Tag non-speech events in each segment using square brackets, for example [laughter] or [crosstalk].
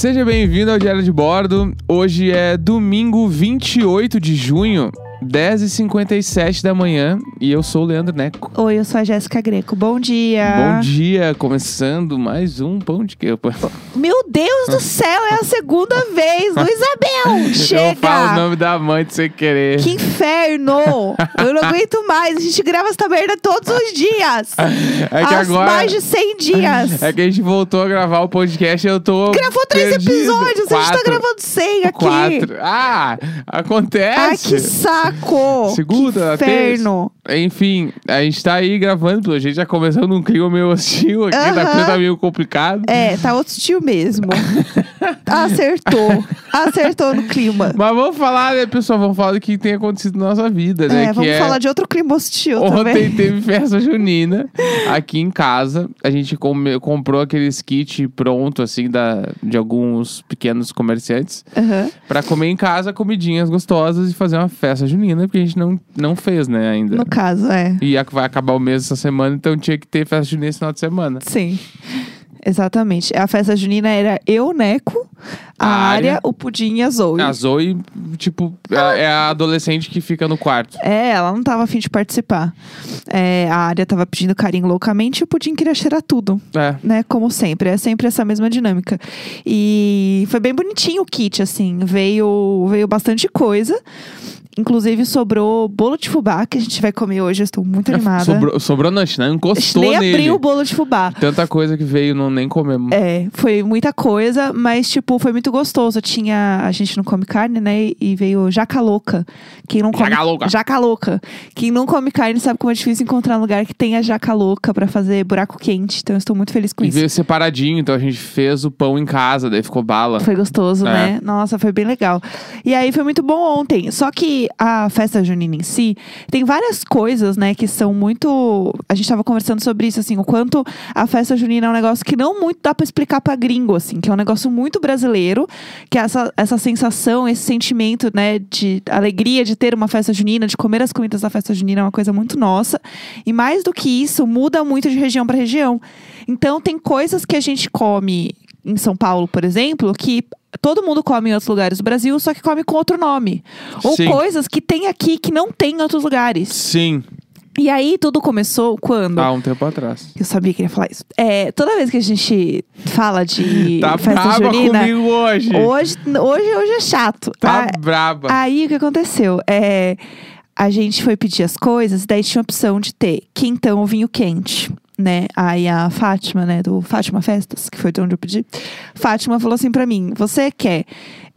Seja bem-vindo ao Diário de Bordo. Hoje é domingo 28 de junho, 10h57 da manhã. E eu sou o Leandro Neco. Oi, eu sou a Jéssica Greco. Bom dia. Bom dia, começando mais um pão de queijo. Meu Deus do céu, é a segunda vez. Luizabel, chega. [laughs] Eu falo o nome da mãe de sem querer. Que inferno! Eu não aguento mais. A gente grava essa merda todos os dias. [laughs] É que Há agora. mais de 100 dias. [laughs] É que a gente voltou a gravar o podcast e eu tô. Gravou três perdido. episódios, a gente tá Quatro. gravando 100 aqui. Quatro. Ah, acontece. Ai, que saco! Segunda, que inferno. Enfim, a gente tá aí gravando, pelo jeito já começando num clima meio hostil aqui, Aham. da coisa tá meio complicado. É, tá hostil mesmo. [laughs] Acertou. Acertou no clima. Mas vamos falar, né, pessoal? Vamos falar do que tem acontecido na nossa vida, né? É, que vamos é... falar de outro clima hostil Ontem também. teve festa junina aqui em casa. A gente come- comprou aqueles kits pronto, assim, da, de alguns pequenos comerciantes. Aham. Pra comer em casa comidinhas gostosas e fazer uma festa junina, porque a gente não, não fez, né, ainda. No caso, é. E vai acabar o mês essa semana, então tinha que ter festa junina esse final de semana. Sim. Exatamente. A festa junina era eu, Neco, a, A área, Área. o Pudim e a Zoe. A Zoe, tipo, é é a adolescente que fica no quarto. É, ela não tava afim de participar. É, a área tava pedindo carinho loucamente e o Pudim queria cheirar tudo. É. Né, como sempre, é sempre essa mesma dinâmica. E foi bem bonitinho o kit, assim, veio, veio bastante coisa. Inclusive sobrou bolo de fubá que a gente vai comer hoje, eu estou muito [laughs] animada. Sobrou, sobrou não, a gente não encostou Nem nele. abriu o bolo de fubá. Tanta coisa que veio, não nem comemos. É, foi muita coisa, mas, tipo, foi muito gostoso. Tinha. A gente não come carne, né? E veio jaca louca. Quem não come. Jaca louca. Jaca louca. Quem não come carne sabe como é difícil encontrar um lugar que tenha jaca louca pra fazer buraco quente. Então eu estou muito feliz com E isso. veio separadinho, então a gente fez o pão em casa, daí ficou bala. Foi gostoso, É. né? Nossa, foi bem legal. E aí foi muito bom ontem. Só que a festa junina em si tem várias coisas, né, que são muito. A gente tava conversando sobre isso, assim, o quanto a festa junina é um negócio que não muito dá pra explicar pra gringo, assim, que é um negócio muito brasileiro, que é essa, essa sensação, esse sentimento, né, de alegria de ter uma festa junina, de comer as comidas da festa junina é uma coisa muito nossa. E mais do que isso, muda muito de região pra região. Então, tem coisas que a gente come em São Paulo, por exemplo, que todo mundo come em outros lugares do Brasil, só que come com outro nome. Ou Sim. coisas que tem aqui que não tem em outros lugares. Sim, E aí tudo começou quando. há um tempo atrás. Eu sabia que ia falar isso. É, toda vez que a gente fala de [laughs] Tá festa braba junina. comigo hoje. Hoje, hoje, hoje é chato. Tá Ah, braba. Aí o que aconteceu? É, a gente foi pedir as coisas, daí tinha a opção de ter quentão ou vinho quente. Né? Aí a Fátima, né, do Fátima Festas, que foi de onde eu pedi, Fátima falou assim pra mim: você quer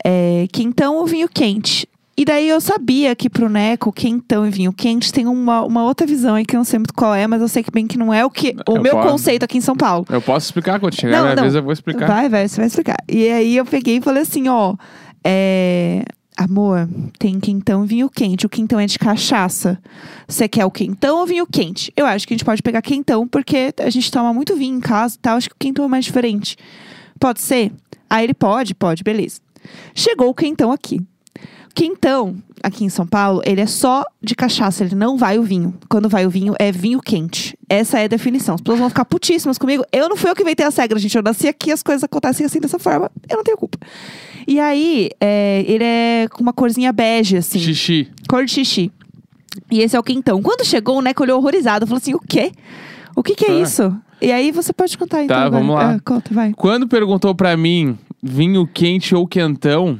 é, quentão ou vinho quente? E daí eu sabia que pro Neco, quentão e vinho quente tem uma, uma outra visão aí que eu não sei muito qual é, mas eu sei que bem que não é o que o Eu meu posso- conceito aqui em São Paulo. Eu posso explicar quando chegar Não, minha não. vez, eu vou explicar. Vai, vai, você vai explicar. E aí eu peguei e falei assim, ó, é, amor, tem quentão e vinho quente. O quentão é de cachaça. Você quer o quentão ou vinho quente? Eu acho que a gente pode pegar quentão, porque a gente toma muito vinho em casa e tal. Acho que o quentão é mais diferente. Pode ser? Aí ele pode, pode, beleza. Chegou o quentão aqui. Quentão, aqui em São Paulo, ele é só de cachaça, ele não vai o vinho. Quando vai o vinho, é vinho quente. Essa é a definição. As pessoas vão ficar putíssimas comigo. Eu não fui eu que inventei as regras, gente. Eu nasci aqui, as coisas acontecem assim dessa forma. Eu não tenho culpa. E aí, é, ele é com uma corzinha bege, assim. Xixi. Cor de xixi. E esse é o quentão. Quando chegou, o Neco olhou horrorizado. Falou assim, o quê? O que que é Ah. isso? E aí, você pode contar, então. Tá, agora. vamos lá. Ah, conta, vai. Quando perguntou pra mim vinho quente ou quentão,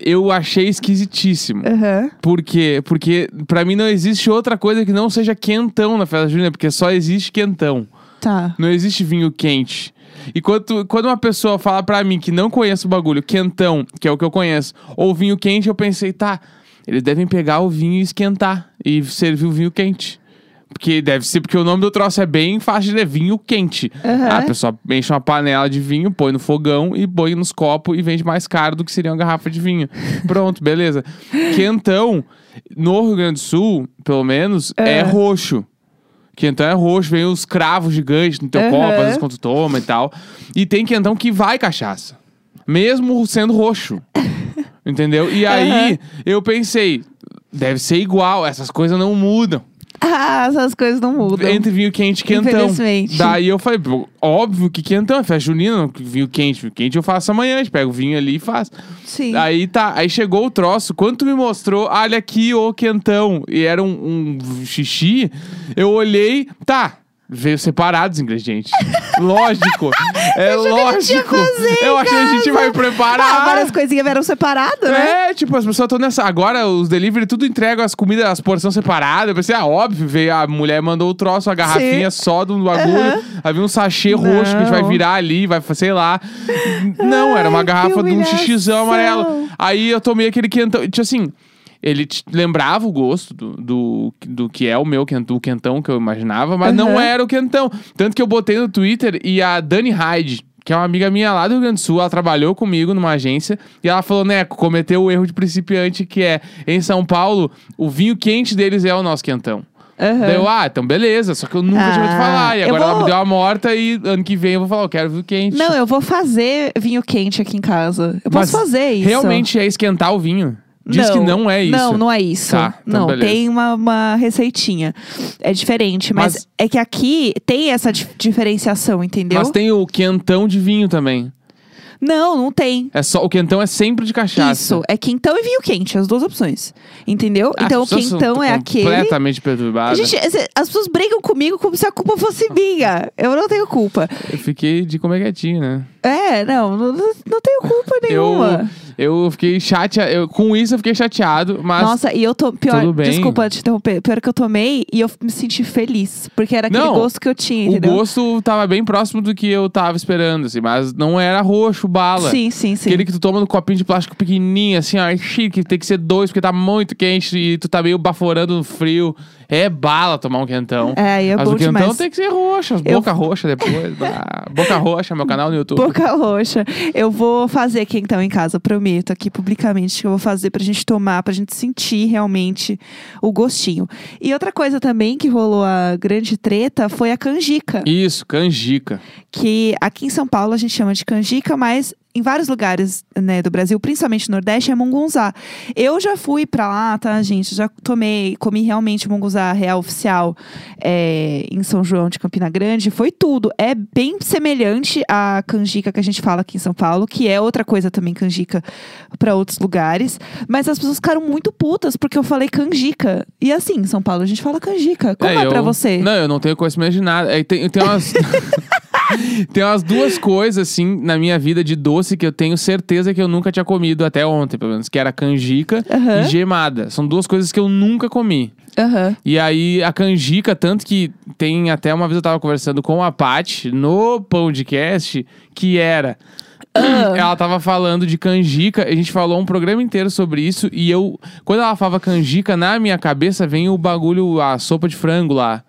eu achei esquisitíssimo. Aham. Por quê? Porque pra mim não existe outra coisa que não seja quentão na festa junina, porque só existe quentão. Tá. Não existe vinho quente. E quando, quando uma pessoa fala pra mim que não conhece o bagulho, quentão, que é o que eu conheço, ou vinho quente, eu pensei, tá, eles devem pegar o vinho e esquentar e servir o vinho quente. Porque deve ser, porque o nome do troço é bem fácil de ler, vinho quente. Aham. A pessoa enche uma panela de vinho, põe no fogão e põe nos copos e vende mais caro do que seria uma garrafa de vinho. [laughs] Pronto, beleza. Quentão, no Rio Grande do Sul, pelo menos, é Ah. roxo. Quentão é roxo, vem os cravos gigantes no teu Aham. copo, às vezes quando tu toma e tal. E tem quentão que vai cachaça. Mesmo sendo roxo. [laughs] Entendeu? E aí, eu pensei, deve ser igual, essas coisas não mudam. Ah, essas coisas não mudam. Entre vinho quente e quentão. Infelizmente. Daí eu falei, óbvio que quentão, é festa junina, vinho quente. Vinho quente eu faço amanhã, a gente pega o vinho ali e faz. Sim. Aí tá, aí chegou o troço. Quando tu me mostrou, olha aqui o quentão, e era um, um xixi, eu olhei, tá. Veio separados os ingredientes. [laughs] lógico. É Eu achei que a gente ia lógico. fazer, eu achei que a gente vai Ah, preparar. várias coisinhas vieram separadas, né? É, tipo, as pessoas estão nessa. Agora os delivery tudo entregam as comidas, as porções separadas. Eu pensei, ah, óbvio, veio a mulher mandou o troço, a garrafinha só do bagulho. Aham. Havia um sachê roxo que a gente vai Não. virar ali, vai, sei lá. Não, era uma Ai, garrafa de um xixizão amarelo. Aí eu tomei aquele quentão. Tipo assim. Ele te- lembrava o gosto do, do, do que é o meu quentão, o quentão que eu imaginava, mas não Aham. era o quentão. Tanto que eu botei no Twitter e a Dani Hyde, que é uma amiga minha lá do Rio Grande do Sul, ela trabalhou comigo numa agência e ela falou, né, cometeu o erro de principiante que é, em São Paulo, o vinho quente deles é o nosso quentão. Aham. Daí eu, ah, então beleza, só que eu nunca tinha ouvido Ah, falar. E agora ela vou- me deu a morta e ano que vem eu vou falar, eu quero vinho quente. Não, eu vou fazer vinho quente aqui em casa. Eu posso Mas fazer isso. Realmente é esquentar o vinho? Diz que não é isso. Não, não é isso. Tá, então não, beleza. tem uma, uma receitinha. É diferente, mas, Mas- é que aqui tem essa dif- diferenciação, entendeu? Mas tem o quentão de vinho também. Não, não tem. É só, o quentão é sempre de cachaça. Isso, é quentão e vinho quente, as duas opções. Entendeu? As então o quentão é aquele. Completamente perturbadas. Gente, as pessoas brigam comigo como se a culpa fosse minha. Eu não tenho culpa. Eu fiquei de comer quietinho, né? É, não, não, não tenho culpa nenhuma. Eu, eu fiquei chateado. Eu, com isso eu fiquei chateado, mas. Nossa, e eu tô. Pior, tudo bem. desculpa te interromper. Pior que eu tomei e eu me senti feliz. Porque era aquele Não, gosto que eu tinha, o entendeu? gosto tava bem próximo do que eu tava esperando, assim, mas não era roxo, bala. Sim, sim, sim. Aquele que tu toma no copinho de plástico pequenininho, assim, ó, chique, tem que ser dois, porque tá muito quente e tu tá meio baforando no frio. É bala tomar um quentão. É, e é Mas bom o quentão demais. tem que ser roxo, as Eu- boca roxa depois. bah, [laughs] boca roxa, meu canal no YouTube. Boca roxa. Eu vou fazer aqui então em casa, prometo, aqui publicamente que eu vou fazer pra gente tomar, pra gente sentir realmente o gostinho. E outra coisa também que rolou a grande treta foi a canjica. Isso, canjica. que aqui em São Paulo a gente chama de canjica, mas em vários lugares né, do Brasil, principalmente no Nordeste, é mungunzá. Eu já fui pra lá, tá, gente? Já tomei, comi realmente mungunzá real oficial é, em São João de Campina Grande. Foi tudo. É bem semelhante à canjica que a gente fala aqui em São Paulo, que é outra coisa também, canjica pra outros lugares. Mas as pessoas ficaram muito putas porque eu falei canjica. E assim, em São Paulo a gente fala canjica. Como é, eu, pra você? Não, eu não tenho conhecimento de nada. É, tem, tem umas. [laughs] [laughs] tem umas duas coisas, assim, na minha vida de doce que eu tenho certeza que eu nunca tinha comido até ontem, pelo menos, que era canjica Aham. e gemada. São duas coisas que eu nunca comi. Aham. E aí, a canjica, tanto que tem até uma vez eu tava conversando com a Paty no podcast, que era. Ela tava falando de canjica, a gente falou um programa inteiro sobre isso, e eu, quando ela falava canjica, na minha cabeça vem o bagulho, a sopa de frango lá.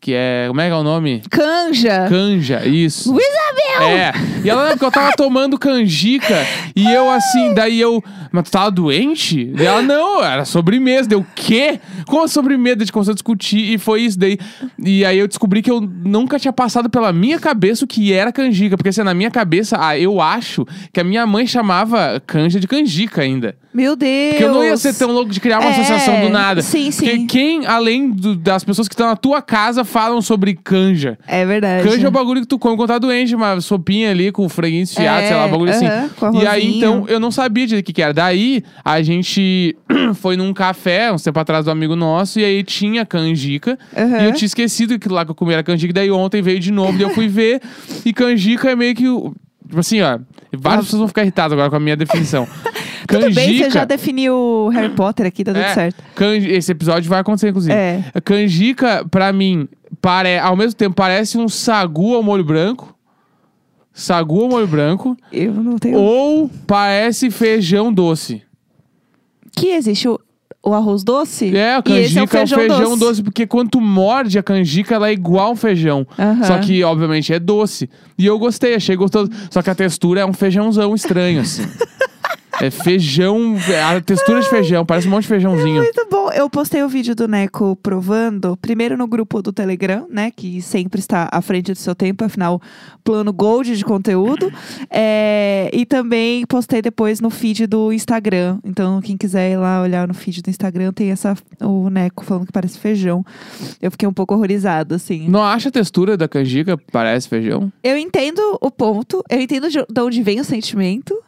Que é. Como é que é o nome? Canja! Canja, isso. Isabel! É. E ela lembra que eu tava tomando canjica e eu assim, daí eu. Mas tu tava doente? E ela, não, era sobremesa. Deu o quê? Como a sobremesa? A gente começou a discutir e foi isso daí. E aí eu descobri que eu nunca tinha passado pela minha cabeça o que era canjica. Porque assim, na minha cabeça, ah, eu acho que a minha mãe chamava canja de canjica ainda. Meu Deus! Porque eu não ia ser tão louco de criar uma É, associação do nada. sim, Porque sim. quem, além do- das pessoas que estão na tua casa, falam sobre canja? É verdade. Canja é o bagulho que tu come quando tá doente, uma sopinha ali com franguinho desfiado, É, sei lá, um bagulho assim. aham, com E aí, então, eu não sabia o que, que era. Daí, a gente [clears throat] foi num café, uns tempo atrás do amigo nosso, e aí tinha canjica. Aham. E eu tinha esquecido que lá que eu comi era canjica, daí ontem veio de novo, daí eu fui ver. E canjica é meio que. o- Tipo assim, ó. Várias pessoas vão ficar irritadas agora com a minha definição. [laughs] Tudo bem, você já definiu Harry Potter aqui, tá tudo É, certo. Esse episódio vai acontecer, inclusive. É. Canjica, pra mim, pare... ao mesmo tempo, parece um sagu ao molho branco. Sagu ao molho branco. Eu não tenho. Ou parece feijão doce. Que existe o, o arroz doce? É, a esse canjica é o feijão, doce. porque quando morde a canjica, ela é igual um feijão. Só que, obviamente, é doce. E eu gostei, achei gostoso. Só que a textura é um feijãozão estranho, assim. [laughs] é feijão. A textura de feijão, parece um monte de feijãozinho. Muito bom. Eu, eu postei o vídeo do Neco provando, primeiro no grupo do Telegram, né? Que sempre está à frente do seu tempo, afinal, plano gold de conteúdo. É, e também postei depois no feed do Instagram. Então, quem quiser ir lá olhar no feed do Instagram, tem essa, o Neco falando que parece feijão. Eu fiquei um pouco horrorizada, assim. Não acha a textura da canjica parece feijão? Eu entendo o ponto, eu entendo de de onde vem o sentimento,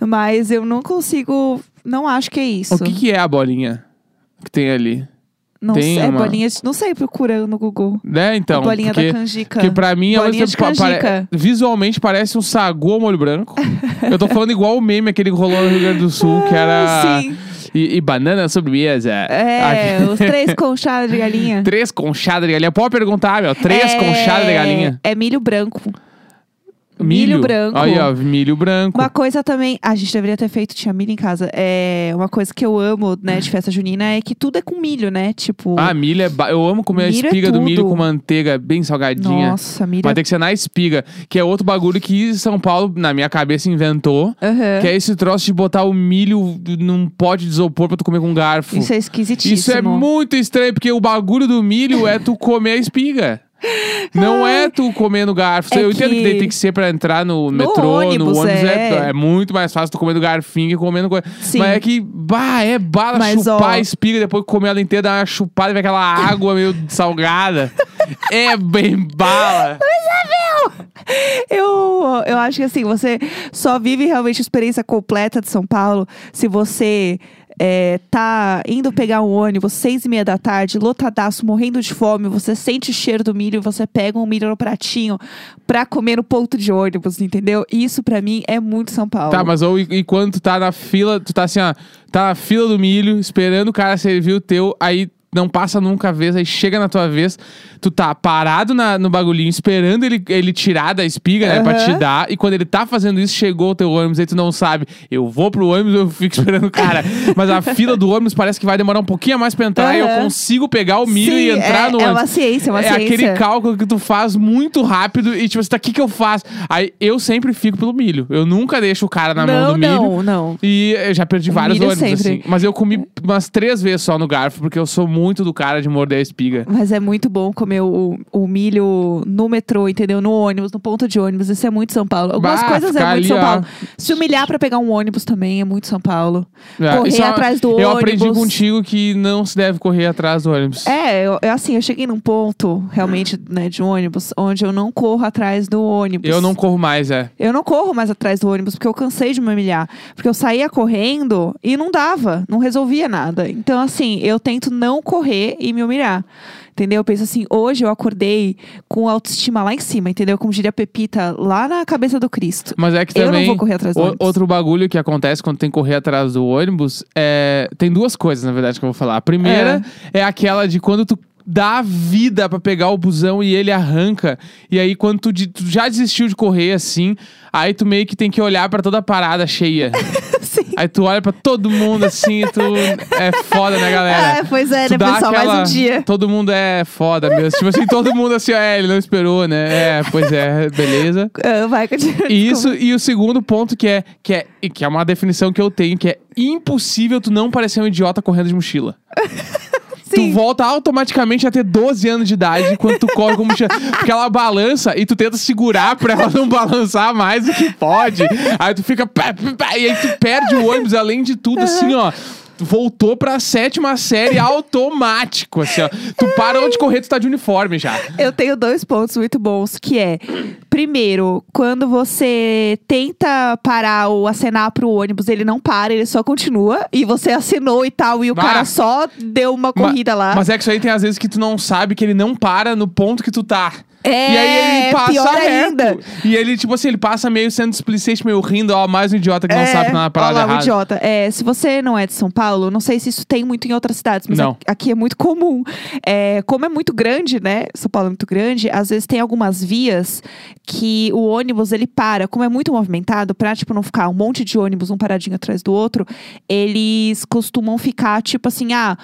mas eu não consigo. Não acho que é isso. O que, que é a bolinha que tem ali? não tem sei, é uma- bolinha de- Não sei, procura no Google. Né, então? a bolinha porque, da canjica. porque pra mim, Bolinha ela de pa- pare- visualmente parece um sagu ao molho branco. [laughs] Eu tô falando igual o meme, aquele que rolou no Rio Grande do Sul, que era... Ah, Sim. E, e banana sobremesa. É, Aqui- os três conchados de galinha. [laughs] Três conchadas de galinha. Pode perguntar, meu. Três É- conchadas de galinha. É milho branco. Milho branco. Aí, ó, milho branco. Uma coisa também, a gente deveria ter feito, tinha milho em casa. É uma coisa que eu amo, né, de festa junina é que tudo é com milho, né? Tipo, Ah, milho é... ba- Eu amo comer a é espiga do milho com manteiga bem salgadinha. nossa, milho. Mas é- tem que ser na espiga. Que é outro bagulho que São Paulo, na minha cabeça, inventou. Aham. Que é esse troço de botar o milho num pote de isopor pra tu comer com garfo. Isso é esquisitíssimo. Isso é muito estranho, porque o bagulho do milho é tu comer a espiga. Não é tu comer no garfo. É eu entendo que que- tem que ser pra entrar no, metrô, ônibus, no ônibus. É. é. é muito mais fácil tu comer no garfinho que comer no coisa. Sim. Mas é que, bah, é bala Mas, chupar ó- a espiga, depois comer ela inteira, dar uma chupada e ver aquela [laughs] água meio salgada. é bem bala. Eu, eu acho que assim, você só vive realmente a experiência completa de São Paulo se você é, tá indo pegar um ônibus seis e meia da tarde, lotadaço, morrendo de fome, você sente o cheiro do milho, você pega um milho no pratinho pra comer no ponto de ônibus, entendeu? Isso pra mim é muito São Paulo. Tá, mas ou e, e quando tu tá na fila, tu tá assim, ó, tá na fila do milho, esperando o cara servir o teu, aí não passa nunca a vez, aí chega na tua vez, tu tá parado na- no bagulhinho, esperando ele, ele tirar da espiga, né, pra te dar, e quando ele tá fazendo isso, chegou o teu ônibus, aí tu não sabe, eu vou pro ônibus, eu fico [laughs] esperando o cara. mas a fila do ônibus parece que vai demorar um pouquinho a mais pra entrar, e eu consigo pegar o milho Sim, e entrar é, no é ônibus. uma ciência, é uma é ciência. aquele cálculo que tu faz muito rápido e tipo, assim, tá, o que que eu faço? Aí eu sempre fico pelo milho. Eu nunca deixo o cara na mão não, do milho. não, não. E eu já perdi O vários ônibus, sempre. assim. Mas eu comi umas três vezes só no garfo, porque eu sou muito do cara de morder a espiga. Mas é muito bom comer o, o milho no metrô, entendeu? No ônibus, no ponto de ônibus. Isso é muito São Paulo. Algumas Bah, coisas é muito ali, São ó. Paulo. Se humilhar pra pegar um ônibus também é muito São Paulo. É, Correr é atrás do Eu ônibus. aprendi contigo que não se deve correr atrás do ônibus. É, eu, eu, assim, eu cheguei num ponto, realmente, né, de ônibus, onde eu não corro atrás do ônibus. Eu não corro mais, é. Eu não corro mais atrás do ônibus, porque eu cansei de me humilhar. Porque eu saía correndo e não dava, não resolvia nada. Então, assim, eu tento não correr e me humilhar. Entendeu? Eu penso assim, hoje eu acordei com autoestima lá em cima, entendeu? Como diria Pepita, lá na cabeça do Cristo. Mas é que Eu não também. vou correr atrás do o- ônibus. Outro bagulho que acontece quando tem que correr atrás do ônibus é. Tem duas coisas, na verdade, que eu vou falar. A primeira é, aquela de quando tu dá a vida pra pegar o busão e ele arranca. E aí, quando tu, de- tu já desistiu de correr assim, aí tu meio que tem que olhar pra toda a parada cheia. [laughs] Sim. aí tu olha pra todo mundo assim, tu. É foda, né, galera? É, pois é, Tu né, pessoal? aquela- Mais um dia. Todo mundo é foda mesmo. tipo assim, todo mundo assim, ó, é, ele não esperou, né? É, pois é, beleza. Ah, [laughs] vai, continua. E isso, e o segundo ponto que é, que é, que é uma definição que eu tenho, que é impossível tu não parecer um idiota correndo de mochila. [laughs] Tu Sim. volta automaticamente a ter 12 anos de idade quando tu corre com mochila. Porque ela balança e tu tenta segurar pra ela não balançar mais do que pode. Aí tu fica. pá, pá, pá, E aí tu perde o ônibus, além de tudo, assim, ó. Voltou pra sétima série automático, assim, ó. Tu parou de correr, tu tá de uniforme já. Eu tenho dois pontos muito bons, que é... Primeiro, quando você tenta parar ou acenar pro ônibus, ele não para, ele só continua. E você assinou e tal, e o Ah. cara só deu uma corrida lá. Mas é que isso aí tem às vezes que tu não sabe que ele não para no ponto que tu tá. É, e aí ele passa pior reto. ainda. E ele, tipo assim, ele passa meio sendo displicente, meio rindo, ó, mais um idiota que não É, sabe na olha parada lá, o errada. idiota. É, se você não é de São Paulo, não sei se isso tem muito em outras cidades, mas Não. aqui- aqui é muito comum. É, como é muito grande, né? São Paulo é muito grande, às vezes tem algumas vias que o ônibus ele para. Como é muito movimentado, pra tipo, não ficar um monte de ônibus um paradinho atrás do outro, eles costumam ficar, tipo assim, ah.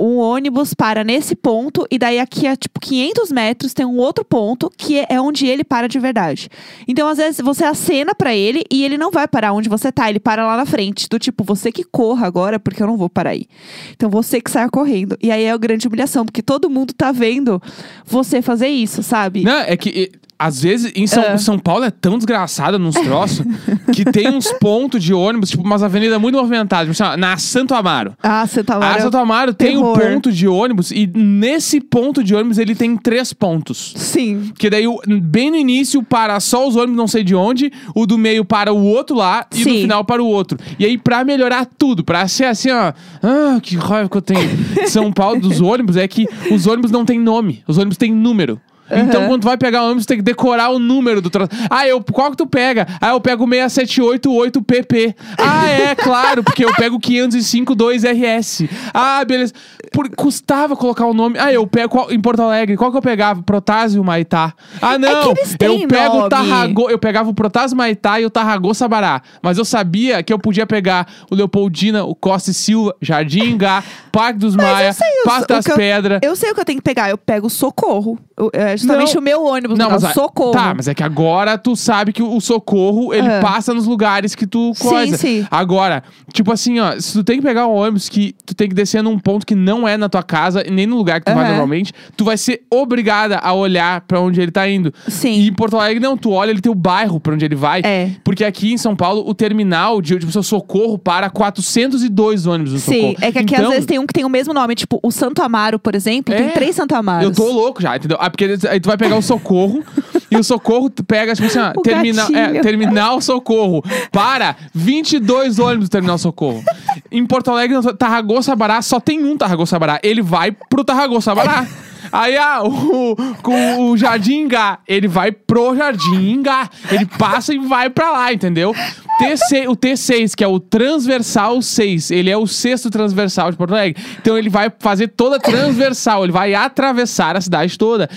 Um ônibus para nesse ponto e daí aqui a tipo 500 metros tem um outro ponto que é- onde ele para de verdade. Então às vezes você acena pra ele e ele não vai parar onde você tá, ele para lá na frente, do tipo você que corra agora porque eu não vou parar aí. Então você que saia correndo. E aí é a grande humilhação, porque todo mundo tá vendo você fazer isso, sabe? Não, é que às vezes em São, Ah. São Paulo é tão desgraçada nos troços [laughs] que tem uns pontos de ônibus, tipo umas avenidas muito movimentadas. Tipo, assim, na Santo Amaro. Ah, você tá A lá. Santo Amaro tem um ponto de ônibus e nesse ponto de ônibus ele tem três pontos. Sim. Que daí, bem no início, para só os ônibus não sei de onde, o do meio para o outro lá e no Sim. final para o outro. E aí, pra melhorar tudo, pra ser assim, ó. Ah, que raiva que eu tenho. [laughs] São Paulo dos ônibus é que os ônibus não têm nome, os ônibus têm número. Então, quando tu vai pegar o ônibus, tem que decorar o número do troço. Ah, eu, qual que tu pega? Ah, eu pego o 6788PP. Ah, é, [laughs] claro, porque eu pego o 505 2RS. Ah, beleza. Por, custava colocar o nome. Ah, eu pego qual- em Porto Alegre. Qual que eu pegava? Protásio Maitá. Ah, não. É eles têm eu pego nome. o Tarragô. Eu pegava o Protásio Maitá e o Tarragô Sabará. Mas eu sabia que eu podia pegar o Leopoldina, o Costa e Silva, Jardim Ingá, Parque dos Maia, sei o- Parque o das Pedras. Eu sei o que eu tenho que pegar. Eu pego o socorro. É justamente Não. o meu ônibus. Não, mas a- socorro. Tá, mas é que agora tu sabe que o socorro, ele Ah. passa nos lugares que tu Sim, coisa. sim. Agora, tipo assim, ó, se tu tem que pegar um ônibus que tu tem que descer num ponto que não é na tua casa, e nem no lugar que tu vai Aham. normalmente, tu vai ser obrigada a olhar pra onde ele tá indo. Sim. E em Porto Alegre, não, tu olha ele tem o bairro pra onde ele vai. É. Porque aqui em São Paulo, o terminal de, tipo, seu socorro para 402 ônibus no Sim, socorro. é que aqui então, às vezes tem um que tem o mesmo nome. Tipo, o Santo Amaro, por exemplo, É. tem três Santo Amaros. Eu tô louco já, entendeu? Ah, porque aí tu vai pegar o socorro e o socorro tu pega, tipo assim, ó, [laughs] O termina, é, gatilho. terminal socorro. Para 22 ônibus do terminal socorro. Em Porto Alegre, no Tarragô Sabará, só tem um Tarragô Sabará. Ele vai pro Tarragô Sabará. Aí ah, o, com o Jardim Ingá, ele vai pro Jardim Ingá. Ele passa e vai pra lá, entendeu? TC, o T6, que é o Transversal 6, ele é o sexto transversal de Porto Alegre. Então ele vai fazer toda transversal, ele vai atravessar a cidade toda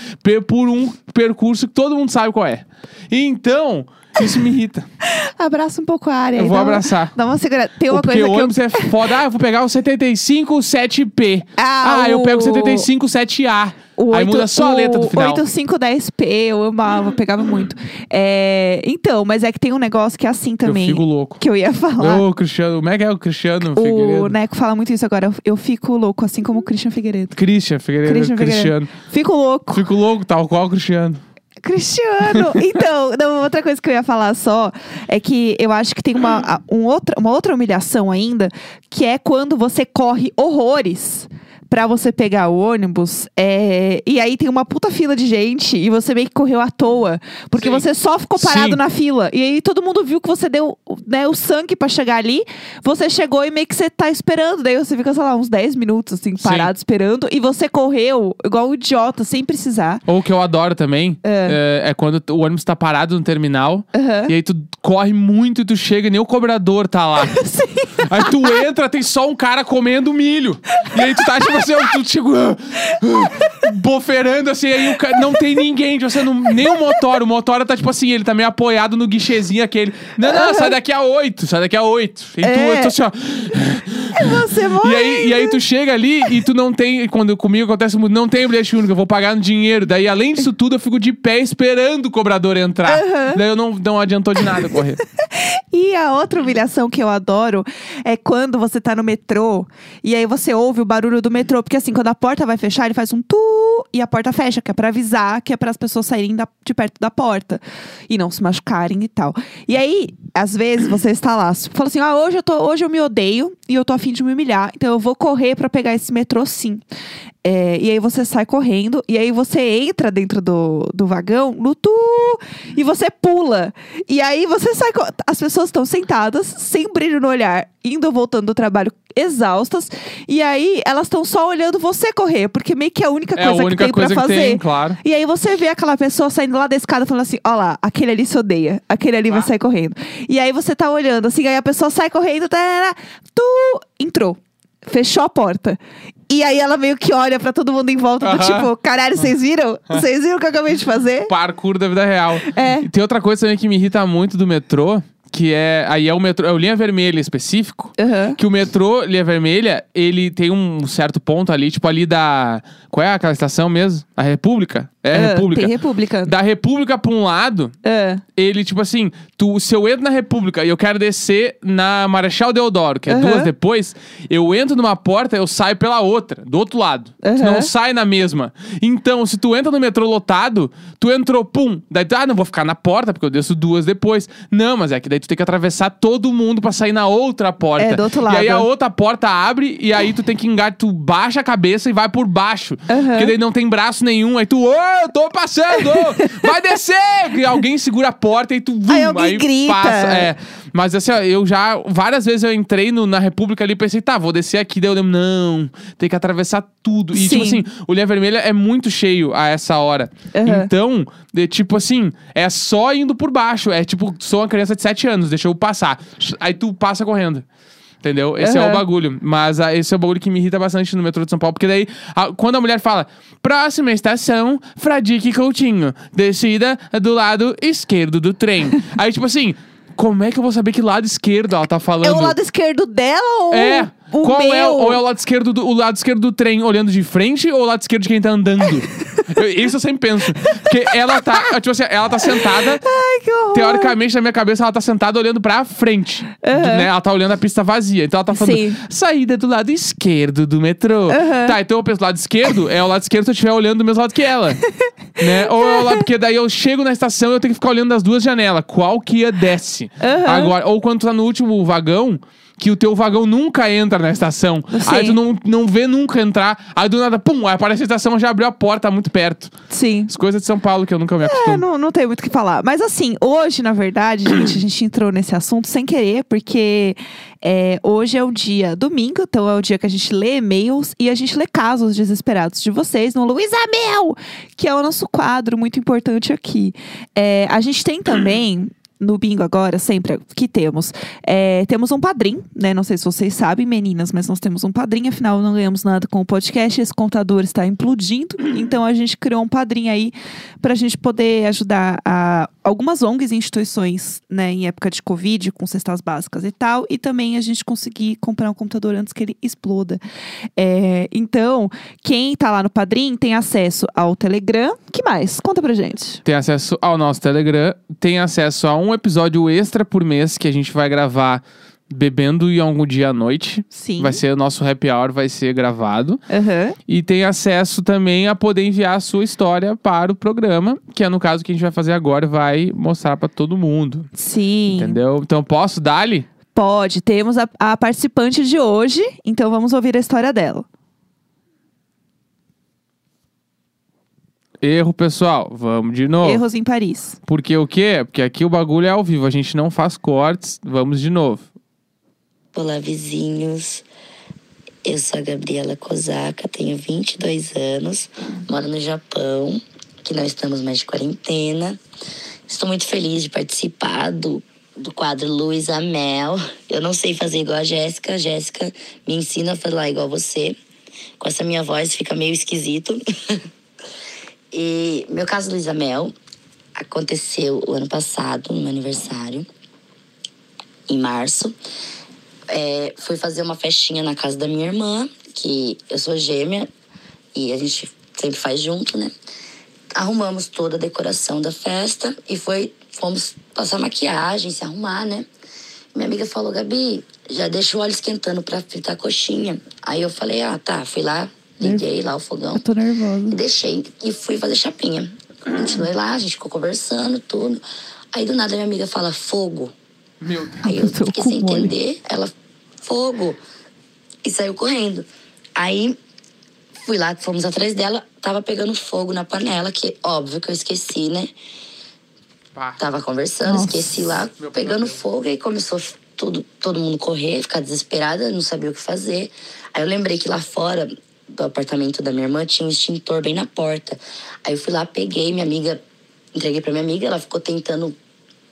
por um percurso que todo mundo sabe qual é. Então, isso me irrita. Abraça um pouco a área. Eu aí, vou abraçar. Dá uma segurada. Tem uma Porque coisa o que eu... ônibus é foda. Ah, eu vou pegar o 75 7P. Ah, eu o- pego o 75 7A. O Aí 8, muda só a letra do final. 8510P, eu amava, pegava muito. É, então, mas é que tem um negócio que é assim também. Eu fico louco. Que eu ia falar. Ô, Cristiano, como é que é o Cristiano o Figueiredo? Neco fala muito isso agora. Eu, eu fico louco, assim como o Christian Figueiredo. Christian Figueiredo, Christian Cristiano. Figueiredo. Fico louco. Fico louco, tal qual o Cristiano. Cristiano! [laughs] Então, não, outra coisa que eu ia falar só é que eu acho que tem uma, um outra, uma outra humilhação ainda, que é quando você corre horrores pra você pegar o ônibus, é, e aí tem uma puta fila de gente e você meio que correu à toa, porque Sim. você só ficou parado Sim. na fila. E aí todo mundo viu que você deu né, o sangue pra chegar ali, você chegou e meio que você tá esperando, daí você fica, sei lá, uns 10 minutos assim, Sim. parado esperando, e você correu igual um idiota, sem precisar. Ou o que eu adoro também é, é quando o ônibus tá parado no terminal e aí tu corre muito e tu chega e nem o cobrador tá lá. [laughs] Aí tu entra, tem só um cara comendo milho. E aí tu tá tipo assim, tu tipo, ah, ah, boferando assim, aí o cara, não tem ninguém, tipo, você não, nem o motor. O motor tá tipo assim, ele tá meio apoiado no guichezinho aquele. Não, não, sai daqui a oito, sai daqui a oito. E tu, É. tu assim, ó. Você morreu. E aí, e aí tu chega ali e tu não tem. Quando comigo acontece muito, não tem bilhete único, eu vou pagar no dinheiro. Daí, além disso tudo, eu fico de pé esperando o cobrador entrar. Daí eu não, não adiantou de nada correr. [laughs] E a outra humilhação que eu adoro é quando você tá no metrô e aí você ouve o barulho do metrô. Porque assim, quando a porta vai fechar, ele faz um tu e a porta fecha, que é pra avisar, que é para as pessoas saírem da- de perto da porta e não se machucarem e tal. E aí, às vezes, você está lá, fala assim: ah, hoje eu, tô, hoje eu me odeio e eu tô afim de me humilhar, então eu vou correr pra pegar esse metrô sim. É, e aí você sai correndo, e aí você entra dentro do, do vagão, no tu, e você pula. E aí você sai. As pessoas estão sentadas, sem brilho no olhar, indo ou voltando do trabalho exaustas. E aí elas estão só olhando você correr, porque meio que é a única É a coisa que única tem coisa pra que fazer. tem, claro. E aí você vê aquela pessoa saindo lá da escada falando assim: ó lá, aquele ali se odeia, aquele ali vai Ah. sair correndo. E aí você tá olhando assim, aí a pessoa sai correndo, tarará, tu entrou, fechou a porta. E aí ela meio que olha pra todo mundo em volta, do Aham. tipo, caralho, vocês viram? Vocês viram o que eu acabei de fazer? Parkour da vida real. É. E tem outra coisa também que me irrita muito do metrô, que é. Aí é o metrô, é o linha vermelha específico. Aham. Que o metrô, linha vermelha, ele tem um certo ponto ali, tipo ali da. Qual é aquela estação mesmo? A República? É, a Ah, República. Tem República. Da República pra um lado, Ah, ele, tipo assim, tu, se eu entro na República e eu quero descer na Marechal Deodoro, que é duas depois, eu entro numa porta, eu saio pela outra, do outro lado. Tu não sai na mesma. Então, se tu entra no metrô lotado, tu entrou, pum, daí tu, ah, não vou ficar na porta, porque eu desço duas depois. Não, mas é que daí tu tem que atravessar todo mundo pra sair na outra porta. É, do outro E aí a lado. outra porta abre e aí tu tem que engatar, tu baixa a cabeça e vai por baixo. Aham. Porque daí não tem braço nenhum. Aí tu, ô, eu tô passando, vai descer! [laughs] E alguém segura a porta e tu, vum, Aí alguém grita. passa. É. Mas assim, ó, eu já, várias vezes eu entrei no- na República ali e pensei, tá, vou descer aqui. Daí eu lembro, não, tem que atravessar tudo. E tipo Sim. assim, o Linha Vermelha é muito cheio a essa hora. Aham. Então, de, tipo assim, é só indo por baixo. É tipo, sou uma criança de 7 anos, deixa eu passar. Aí tu passa correndo. Entendeu? Esse é Aham. o bagulho. Mas ah, esse é o bagulho que me irrita bastante no metrô de São Paulo. Porque daí, ah, quando a mulher fala, próxima estação, Fradique Coutinho, descida do lado esquerdo do trem. [laughs] Aí, tipo assim, como é que eu vou saber que lado esquerdo ela tá falando? É o lado esquerdo dela ou É. o Qual meu? é? Ou é o lado esquerdo do, o lado esquerdo do trem olhando de frente ou o lado esquerdo de quem tá andando? [laughs] Eu- Isso eu sempre penso. Porque ela tá, tipo assim, ela tá sentada. [laughs] Ai, que horror. Teoricamente, na minha cabeça, ela tá sentada olhando pra frente. Aham. Né? Ela tá olhando a pista vazia. Então ela tá falando, Sim. saída do lado esquerdo do metrô. Aham. Tá, então eu penso, lado esquerdo é o lado esquerdo se eu estiver olhando do mesmo lado que ela. [laughs] né? Ou é o lado, porque daí eu chego na estação e eu tenho que ficar olhando das duas janelas. Qual que ia desce? Aham. Agora, ou quando tu tá no último vagão, que o teu vagão nunca entra na estação. Sim. Aí tu não, não vê nunca entrar. Aí do nada, pum, aí aparece a estação, já abriu a porta, muito perto. Sim. As coisas de São Paulo que eu nunca me acostumo. É, não, não tem muito o que falar. Mas assim, hoje, na verdade, gente, a gente entrou nesse assunto sem querer, porque é, hoje é o dia domingo, então é o dia que a gente lê e-mails e a gente lê casos desesperados de vocês no Luísa Mel, que é o nosso quadro muito importante aqui. É, a gente tem também. No bingo agora, sempre que temos. é, temos um padrim, né? Não sei se vocês sabem, meninas, mas nós temos um padrinho, afinal não ganhamos nada com o podcast. Esse contador está implodindo. Então a gente criou um padrinho aí para a gente poder ajudar a algumas ONGs e instituições, né, em época de Covid, com cestas básicas e tal, e também a gente conseguir comprar um computador antes que ele exploda. É, então, quem tá lá no Padrim tem acesso ao Telegram. que mais? Conta pra gente. Tem acesso ao nosso Telegram, tem acesso a um episódio extra por mês que a gente vai gravar bebendo em algum dia à noite. Sim. Vai ser o nosso happy hour, vai ser gravado. Aham. E tem acesso também a poder enviar a sua história para o programa, que é no caso que a gente vai fazer agora, vai mostrar para todo mundo. Sim. Entendeu? Então posso dar-lhe? Pode. Temos a, a participante de hoje, então vamos ouvir a história dela. Erro, pessoal. Vamos de novo. Erros em Paris. Porque o quê? Porque aqui o bagulho é ao vivo, a gente não faz cortes. Vamos de novo. Olá, vizinhos. Eu sou a Gabriela Kozaka, tenho 22 anos, moro no Japão, que não estamos mais de quarentena. Estou muito feliz de participar do, do quadro Luísa Mel. Eu não sei fazer igual a Jéssica, a Jéssica me ensina a falar igual você. Com essa minha voz fica meio esquisito. [laughs] e meu caso Luísa Mel aconteceu o ano passado, no meu aniversário, em março é, fui fazer uma festinha na casa da minha irmã, que eu sou gêmea e a gente sempre faz junto, né? Arrumamos toda a decoração da festa e foi, fomos passar maquiagem, se arrumar, né? Minha amiga falou, Gabi, já deixa o óleo esquentando pra fritar a coxinha. Aí eu falei, ah, tá, fui lá, liguei lá o fogão Eu tô nervosa. e deixei e fui fazer chapinha. Continuei lá, a gente ficou conversando, tudo. Aí do nada minha amiga fala, fogo. Meu Deus. Aí eu fiquei sem entender. Ela, fogo. E saiu correndo. Aí fui lá, fomos atrás dela, tava pegando fogo na panela, que óbvio que eu esqueci, né? Pá. Tava conversando, Nossa. esqueci lá, Meu pegando fogo, aí começou tudo, todo mundo correr, ficar desesperada, não sabia o que fazer. Aí eu lembrei que lá fora do apartamento da minha irmã tinha um extintor bem na porta. Aí eu fui lá, peguei minha amiga, entreguei pra minha amiga, ela ficou tentando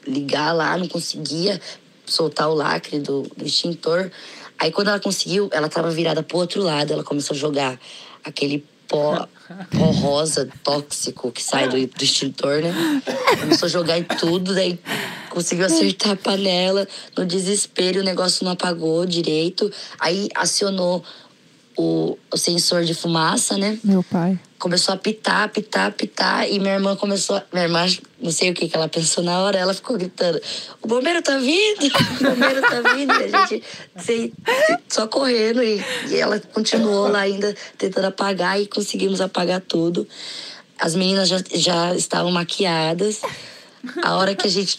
ligar lá, não conseguia soltar o lacre do, do extintor. Aí quando ela conseguiu, ela tava virada pro outro lado, ela começou a jogar aquele pó, [laughs] pó rosa tóxico que sai do, do extintor, né? Começou a jogar em tudo, daí conseguiu acertar a panela. No desespero, o negócio não apagou direito. Aí acionou o, o sensor de fumaça, né? Meu pai. Começou a pitar, pitar, pitar. E minha irmã começou. a- Minha irmã, não sei o que, que ela pensou na hora, ela ficou gritando: O bombeiro tá vindo! [laughs] O bombeiro tá vindo! E a gente sei, só correndo. E, e ela continuou lá ainda tentando apagar e conseguimos apagar tudo. As meninas já, já estavam maquiadas. A hora que a gente.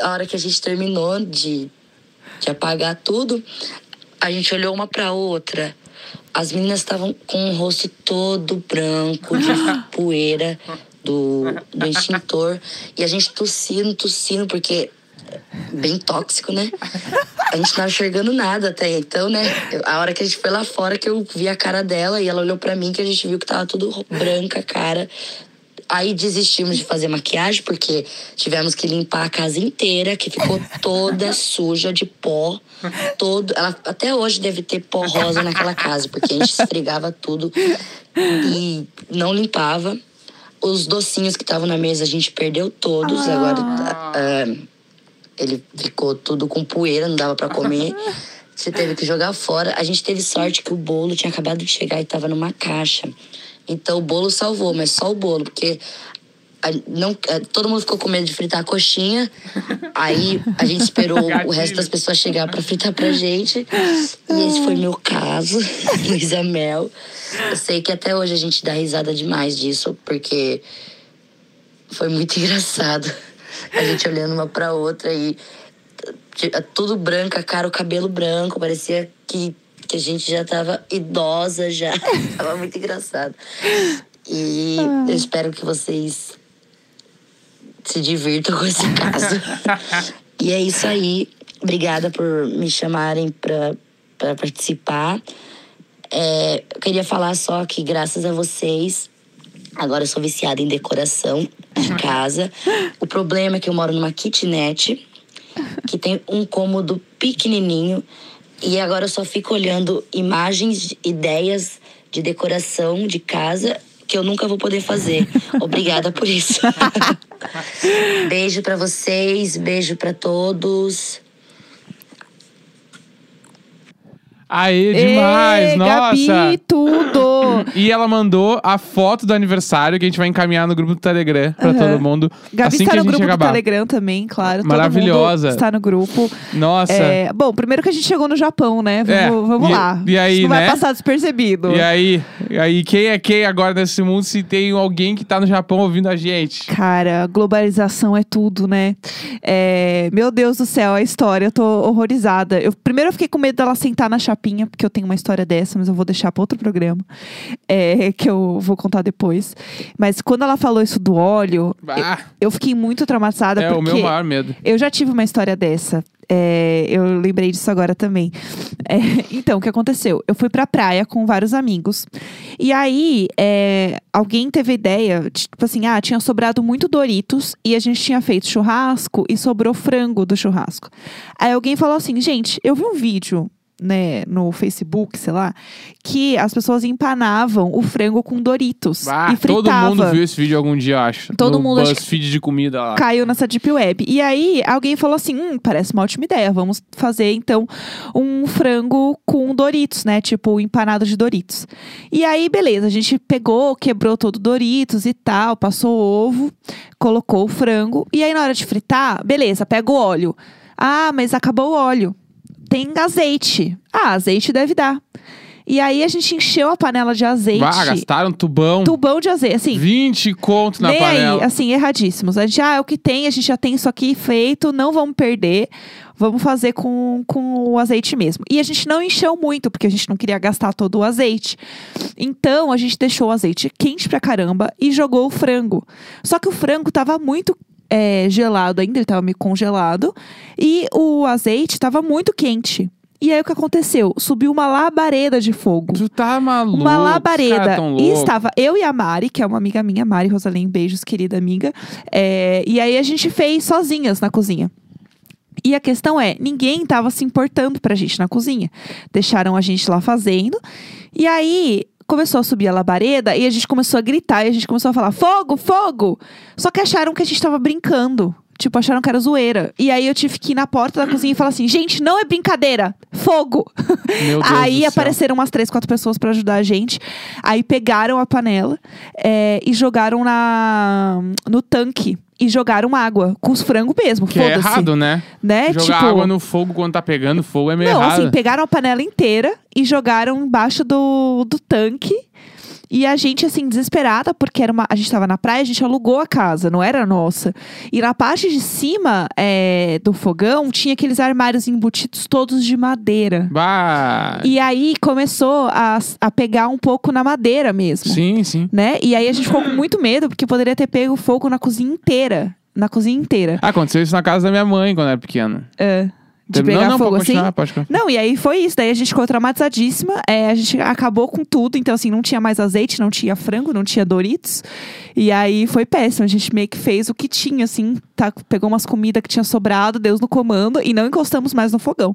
A hora que a gente terminou de, de apagar tudo, a gente olhou uma pra outra. As meninas estavam com o rosto todo branco de [laughs] poeira do, do extintor. E a gente tossindo, tossindo, porque bem tóxico, né? A gente não tava enxergando nada até então, né? A hora que a gente foi lá fora, que eu vi a cara dela e ela olhou pra mim, que a gente viu que tava tudo branca a cara. Aí desistimos de fazer maquiagem, porque tivemos que limpar a casa inteira, que ficou toda suja de pó. Todo, ela até hoje deve ter pó rosa naquela casa, porque a gente esfregava tudo e não limpava. Os docinhos que estavam na mesa a gente perdeu todos. Agora ah, ele ficou tudo com poeira, não dava pra comer. Você teve que jogar fora. A gente teve sorte que o bolo tinha acabado de chegar e tava numa caixa. Então o bolo salvou, mas só o bolo, porque a- não, a- todo mundo ficou com medo de fritar a coxinha. [laughs] Aí a gente esperou o resto das pessoas chegar pra fritar pra gente. E esse foi meu caso, [laughs] Luísa Mel. Eu sei que até hoje a gente dá risada demais disso, porque foi muito [laughs] engraçado. A gente olhando uma pra outra e tudo branco, a cara, o cabelo branco, parecia que, que a gente já tava idosa já. [laughs] tava muito engraçado. E eu espero que vocês se divirtam com esse caso. [laughs] e é isso aí. Obrigada por me chamarem pra, pra participar. É, eu queria falar só que, graças a vocês, agora eu sou viciada em decoração de [laughs] casa. O problema é que eu moro numa kitnet, que tem um cômodo pequenininho. E agora eu só fico olhando imagens, ideias de decoração de casa que eu nunca vou poder fazer. [laughs] Obrigada por isso. [laughs] beijo pra vocês, beijo pra todos. Aê, demais! Ê, Nossa! Gabi, tudo! E ela mandou a foto do aniversário que a gente vai encaminhar no grupo do Telegram pra Aham. todo mundo. Gabi assim está que a no gente grupo do acabar. Telegram também, claro. Maravilhosa. está no grupo. Nossa. É, bom, primeiro que a gente chegou no Japão, né? Vamos, É, vamos e- lá. e aí, Isso não né? vai passar despercebido. E aí, e aí, quem é quem agora nesse mundo se tem alguém que tá no Japão ouvindo a gente? Cara, globalização é tudo, né? É, meu Deus do céu, a história, eu tô horrorizada. Eu, primeiro eu fiquei com medo dela sentar na chapinha, porque eu tenho uma história dessa, mas eu vou deixar para outro programa, é, que eu vou contar depois. Mas quando ela falou isso do óleo, eu, Ah, eu fiquei muito traumatizada, é o porque meu maior medo. eu já tive uma história dessa. É, eu lembrei disso agora também. É, então, o que aconteceu? Eu fui pra praia com vários amigos. E aí, é, alguém teve a ideia, de, tipo assim, ah, tinha sobrado muito Doritos e a gente tinha feito churrasco e sobrou frango do churrasco. Aí alguém falou assim, gente, eu vi um vídeo. Né, no Facebook, sei lá, que as pessoas empanavam o frango com Doritos Ah, e todo fritavam. mundo viu esse vídeo algum dia, acho. Todo no mundo, BuzzFeed de comida lá. caiu nessa Deep Web. E aí, alguém falou assim: hum, parece uma ótima ideia. Vamos fazer, então, um frango com Doritos, né? Tipo, empanado de Doritos. E aí, beleza, a gente pegou, quebrou todo o Doritos e tal, passou ovo, colocou o frango. E aí, na hora de fritar, beleza, pega o óleo. Ah, mas acabou o óleo. Tem azeite. Ah, azeite deve dar. E aí, a gente encheu a panela de azeite. Ah, gastaram tubão. Tubão de azeite, assim. 20 conto na panela. aí, assim, erradíssimos. A gente, ah, é o que tem, a gente já tem isso aqui feito, não vamos perder. Vamos fazer com, com o azeite mesmo. E a gente não encheu muito, porque a gente não queria gastar todo o azeite. Então, a gente deixou o azeite quente pra caramba e jogou o frango. Só que o frango tava muito é, gelado ainda, ele tava meio congelado. E o azeite tava muito quente. E aí, o que aconteceu? Subiu uma labareda de fogo. Tu tá maluco. Uma labareda. E estava eu e a Mari, que é uma amiga minha, Mari Rosalim, beijos, querida amiga. É, e aí a gente fez sozinhas na cozinha. E a questão é, ninguém estava se importando pra gente na cozinha. Deixaram a gente lá fazendo. E aí começou a subir a labareda e a gente começou a gritar e a gente começou a falar: fogo, fogo! Só que acharam que a gente tava brincando. tipo, acharam que era zoeira. E aí eu tive que ir na porta da cozinha e falar assim: gente, não é brincadeira, fogo! Meu Deus Aí apareceram umas três, quatro pessoas pra ajudar a gente. Aí pegaram a panela é, e jogaram na, no tanque. E jogaram água com os frangos mesmo. Que é errado, né? Né? Jogar tipo, água no fogo quando tá pegando fogo é meio não, errado. assim, pegaram a panela inteira e jogaram embaixo do, do tanque. E a gente, assim, desesperada, porque era uma, a gente tava na praia, a gente alugou a casa, não era nossa. E na parte de cima é, do fogão tinha aqueles armários embutidos todos de madeira. Bah. E aí começou a, a pegar um pouco na madeira mesmo. Sim, sim. Né? E aí a gente ficou com muito medo, porque poderia ter pego fogo na cozinha inteira. Na cozinha inteira. Aconteceu isso na casa da minha mãe quando era pequena. É, de não, pegar não, fogo pode assim. Não, e aí foi isso. Daí a gente ficou traumatizadíssima. É, a gente acabou com tudo. Então, assim, não tinha mais azeite, não tinha frango, não tinha Doritos. E aí foi péssimo. A gente meio que fez o que tinha, assim. Tá, pegou umas comidas que tinha sobrado, Deus no comando, e não encostamos mais no fogão.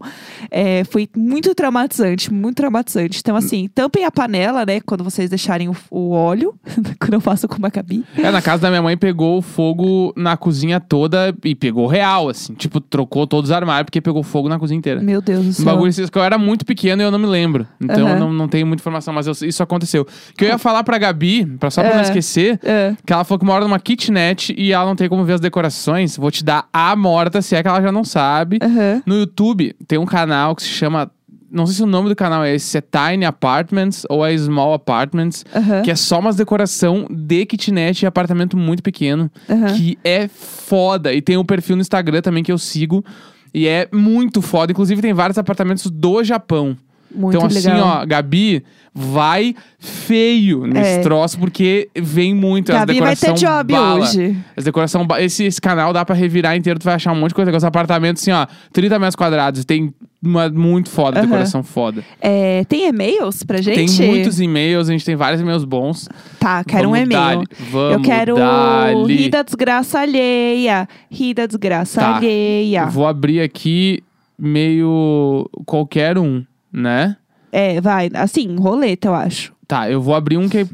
É, foi muito traumatizante, muito traumatizante. Então, assim, tampem a panela, né? Quando vocês deixarem o, o óleo. [laughs] quando eu faço com o Macabi. É, na casa da minha mãe pegou fogo na cozinha toda e pegou real, assim. Tipo, trocou todos os armários porque pegou fogo na cozinha inteira. Meu Deus do Um céu. bagulho assim, eu era muito pequeno e eu não me lembro. Então Aham. eu não, não tenho muita informação, mas eu- isso aconteceu. Que eu ia falar pra Gabi, pra, só pra É. não esquecer, É. que ela falou que mora numa kitnet e ela não tem como ver as decorações. Vou te dar a morta, se é que ela já não sabe. Aham. No YouTube tem um canal que se chama. Não sei se o nome do canal é esse, se é Tiny Apartments ou é Small Apartments. Aham. Que é só umas decoração de kitnet e apartamento muito pequeno. Aham. Que é foda. E tem um perfil no Instagram também que eu sigo. E é muito foda. Inclusive, tem vários apartamentos do Japão. Muito então, assim, legal. ó, Gabi, vai feio nesse É. troço, porque vem muito. As Gabi vai ter job bala. hoje. As decoração. Esse, esse canal dá pra revirar inteiro, tu vai achar um monte de coisa. Os apartamentos, assim, ó, 30 metros quadrados. Tem uma muito foda, Aham. decoração foda. É, tem e-mails pra gente? Tem muitos e-mails, a gente tem vários e-mails bons. Tá, quero um Vamos e-mail. dali, Vamos Eu quero rir da desgraça alheia. Rir da desgraça Tá. alheia. Vou abrir aqui meio qualquer um, né? É, vai. Assim, roleta, eu acho. Tá, eu vou abrir um que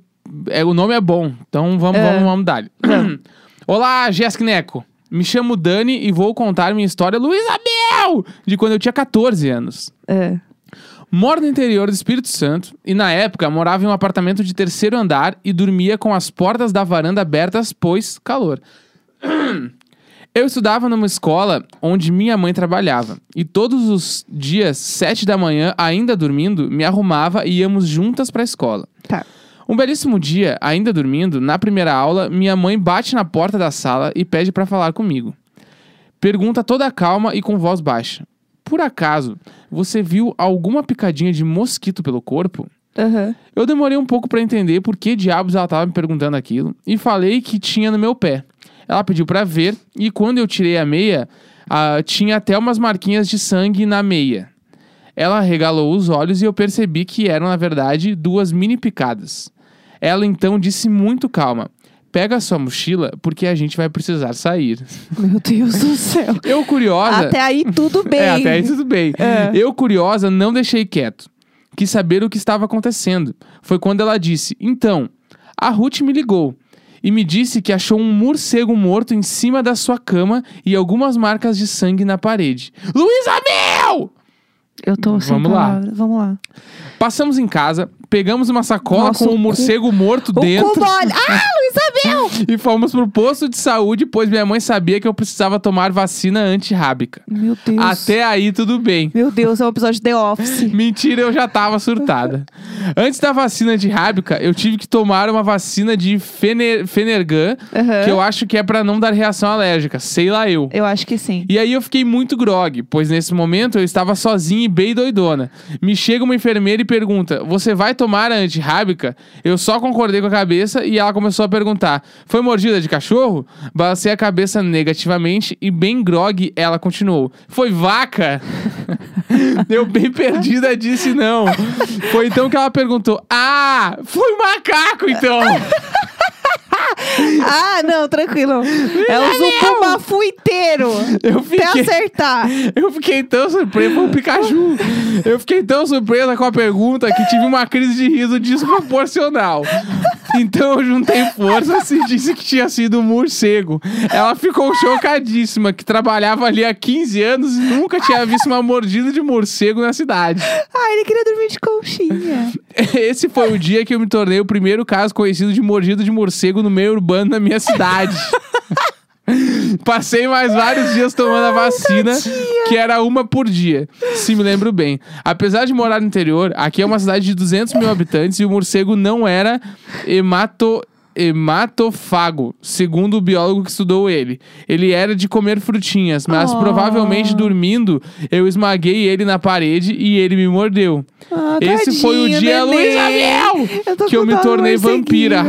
é, o nome é bom. Então vamos, É. vamos, vamos dar. [clears throat] Olá, Jéssica Neco. Me chamo Dani e vou contar minha história Luísa Mel, de quando eu tinha 14 anos. É. Moro no interior do Espírito Santo e na época morava em um apartamento de terceiro andar e dormia com as portas da varanda abertas, pois calor. [clears throat] Eu estudava numa escola onde minha mãe trabalhava e todos os dias, sete da manhã, ainda dormindo, me arrumava e íamos juntas para a escola. Tá. Um belíssimo dia, ainda dormindo, na primeira aula, minha mãe bate na porta da sala e pede para falar comigo. Pergunta toda calma e com voz baixa: Por acaso, você viu alguma picadinha de mosquito pelo corpo? Aham. Eu demorei um pouco para entender por que diabos ela estava me perguntando aquilo e falei que tinha no meu pé. Ela pediu para ver e quando eu tirei a meia, ah, tinha até umas marquinhas de sangue na meia. Ela regalou os olhos e eu percebi que eram, na verdade, duas mini picadas. Ela então disse muito calma: Pega a sua mochila porque a gente vai precisar sair. [laughs] Meu Deus do céu. Eu curiosa. Até aí tudo [laughs] bem. É, até aí tudo bem. É. Eu, curiosa, não deixei quieto. Quis saber o que estava acontecendo. Foi quando ela disse: Então, a Ruth me ligou e me disse que achou um morcego morto em cima da sua cama e algumas marcas de sangue na parede. Luísa Mel! Eu tô sem Vamos lá. palavras. Vamos lá. Passamos em casa, pegamos uma sacola Nossa, com o um cu- morcego morto O dentro cu mole. Ah, Mel! e fomos pro posto de saúde, pois minha mãe sabia que eu precisava tomar vacina antirrábica. Meu Deus. Até aí tudo bem. Meu Deus, é um episódio de The Office. [laughs] Mentira, eu já tava surtada. Antes da vacina de rábica, eu tive que tomar uma vacina de Fener, Fenergan, Aham. que eu acho que é pra não dar reação alérgica, sei lá eu. Eu acho que sim. E aí eu fiquei muito grog, pois nesse momento eu estava sozinha e bem doidona. Me chega uma enfermeira e pergunta: "Você vai tomar a antirrábica?" Eu só concordei com a cabeça e ela começou a perguntar: "Foi mordida de cachorro?" Balancei a cabeça negativamente e bem grog ela continuou: "Foi vaca?" [laughs] Eu bem perdida disse não. Foi então que ela perguntou: "Ah, foi macaco então." [laughs] Ah, não, tranquilo. É o Zucumafu inteiro. Eu Até fiquei acertar. [laughs] Eu fiquei tão surpresa, foi o Pikachu. Eu fiquei tão surpresa com a pergunta que tive uma crise de riso desproporcional. Então eu juntei forças e disse que tinha sido um morcego. Ela ficou chocadíssima, que trabalhava ali há 15 anos e nunca tinha visto uma mordida de morcego na cidade. Ah, ele queria dormir de conchinha. [laughs] Esse foi o dia que eu me tornei o primeiro caso conhecido de mordida de morcego no meio urbano da minha cidade. [laughs] [laughs] Passei mais vários dias tomando a vacina, que era uma por dia, se me lembro bem. Apesar de morar no interior, aqui é uma cidade de 200 mil habitantes e o morcego não era hemato hematofago, segundo o biólogo que estudou ele. Ele era de comer frutinhas, mas Oh. provavelmente dormindo, eu esmaguei ele na parede e ele me mordeu. Ah, Esse foi o tadinho, dia. Luiz que eu me tornei vampira.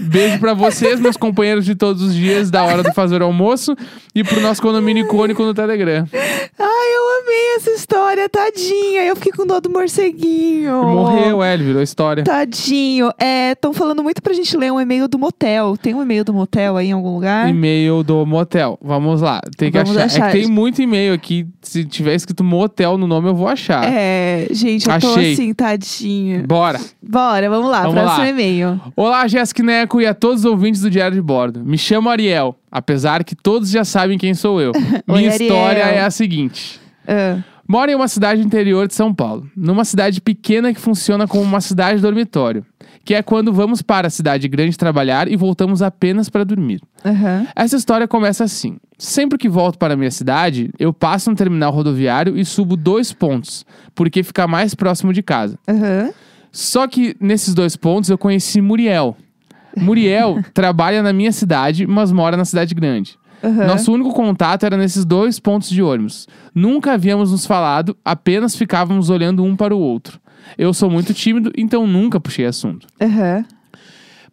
Beijo pra vocês, meus companheiros de todos os dias da hora do fazer o almoço e pro nosso condomínio icônico no Telegram. Ai, eu amei essa história, tadinha. Eu fiquei com dó do morceguinho. Morreu, é, ele virou história. Tadinho. É, estão falando muito pra gente ler um e-mail do motel. Tem um e-mail do motel aí em algum lugar? E-mail do motel. Vamos lá. Tem que Vamos achar. achar. É que tem muito e-mail aqui. Se tiver escrito motel no nome, eu vou achar. É, gente, eu tô Achei. assim, tadinha. Bora. Bora, vamos lá, Vamos próximo lá. e-mail. Olá, Jéssica Neco e a todos os ouvintes do Diário de Bordo. Me chamo Ariel, apesar que todos já sabem quem sou eu. [laughs] Minha Ariel. história é a seguinte. Ah, Moro em uma cidade interior de São Paulo, numa cidade pequena que funciona como uma cidade dormitório, que é quando vamos para a cidade grande trabalhar e voltamos apenas para dormir. Aham. Essa história começa assim. Sempre que volto para a minha cidade, eu passo no terminal rodoviário e subo dois pontos, porque fica mais próximo de casa. Aham. Só que nesses dois pontos eu conheci Muriel. Muriel [laughs] trabalha na minha cidade, mas mora na cidade grande. Aham. Nosso único contato era nesses dois pontos de ônibus. Nunca havíamos nos falado, apenas ficávamos olhando um para o outro. Eu sou muito tímido, então nunca puxei assunto. Aham.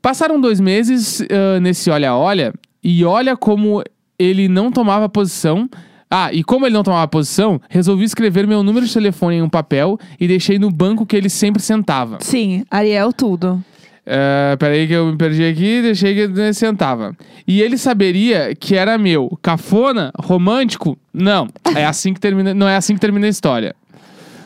Passaram dois meses ah, nesse olha-olha, e olha como ele não tomava posição. Ah, e como ele não tomava posição, resolvi escrever meu número de telefone em um papel e deixei no banco que ele sempre sentava. Sim, Ariel tudo. Uh, peraí que eu me perdi aqui, deixei que ele sentava. E ele saberia que era meu. Cafona? Romântico? Não. É assim que termina, não é assim que termina a história.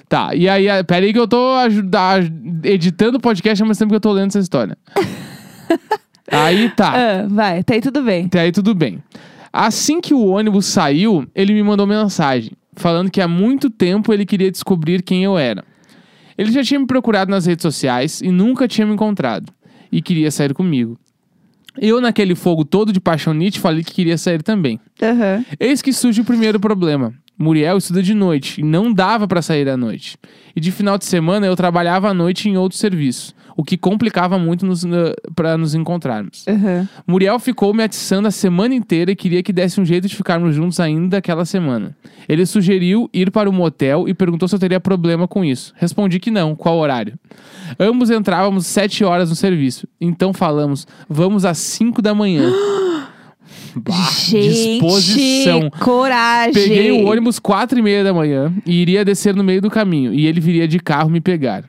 Tá, e aí, ah, peraí que eu tô ajuda- editando o podcast ao mesmo tempo que eu tô lendo essa história. [laughs] aí tá. Ah, vai, até aí tudo bem. Até aí tudo bem. Assim que o ônibus saiu, ele me mandou mensagem, falando que há muito tempo ele queria descobrir quem eu era. Ele já tinha me procurado nas redes sociais e nunca tinha me encontrado. E queria sair comigo. Eu, naquele fogo todo de paixonite, falei que queria sair também. Aham. Eis que surge o primeiro problema. Muriel estuda de noite e não dava pra sair à noite. E de final de semana eu trabalhava à noite em outro serviço, o que complicava muito nos, para nos encontrarmos. Aham. Muriel ficou me atiçando a semana inteira e queria que desse um jeito de ficarmos juntos ainda aquela semana. Ele sugeriu ir para o motel e perguntou se eu teria problema com isso. Respondi que não, qual horário. Ambos entrávamos sete horas no serviço. Então falamos, vamos às cinco da manhã. [gasps] [laughs] Bah, Gente, disposição. coragem. Peguei o ônibus quatro e meia da manhã e iria descer no meio do caminho. E ele viria de carro me pegar.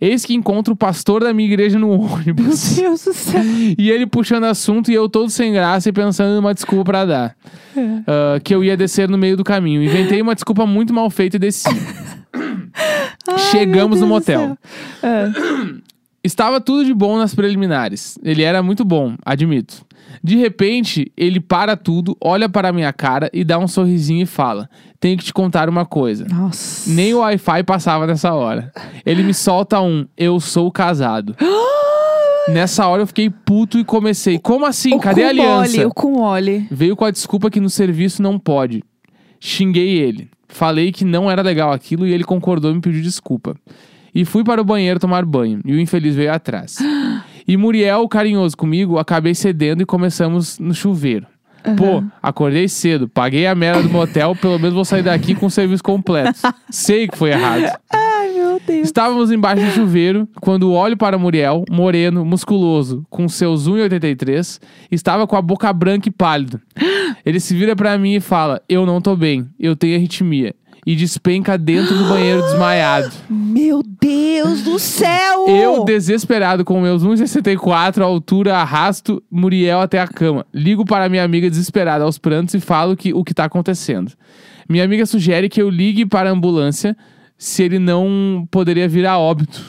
Eis que encontro o pastor da minha igreja no [laughs] Meu ônibus. Deus do céu. E ele puxando assunto e eu todo sem graça e pensando numa desculpa pra dar. Ah, que eu ia descer no meio do caminho. Inventei uma desculpa muito mal feita e desci. Ai, Chegamos meu no motel. Ah, Estava tudo de bom nas preliminares. Ele era muito bom, admito. De repente, ele para tudo, olha para a minha cara e dá um sorrisinho e fala: Tenho que te contar uma coisa. Nossa. Nem o Wi-Fi passava nessa hora. Ele me solta um: Eu sou casado. [gasps] Nessa hora eu fiquei puto e comecei: Como assim? O Cadê a aliança? mole, o cu mole. Veio com a desculpa que no serviço não pode. Xinguei ele. Falei que não era legal aquilo e ele concordou e me pediu desculpa. E fui para o banheiro tomar banho. E o infeliz veio atrás. [gasps] E Muriel, carinhoso comigo, acabei cedendo e começamos no chuveiro. Pô, acordei cedo, paguei a merda do motel, pelo menos vou sair daqui com o serviço completo. Sei que foi errado. [laughs] Ai, meu Deus. Estávamos embaixo do chuveiro quando olho para Muriel, moreno, musculoso, com seus 1,83, estava com a boca branca e pálido. [gasps] Ele se vira para mim e fala: Eu não tô bem, eu tenho arritmia. E despenca dentro do banheiro desmaiado. [gasps] Meu Deus do céu! Eu, desesperado com meus 1,64 altura, arrasto Muriel até a cama. Ligo para minha amiga desesperada aos prantos e falo que, o que tá acontecendo. Minha amiga sugere que eu ligue para a ambulância se ele não poderia vir a óbito.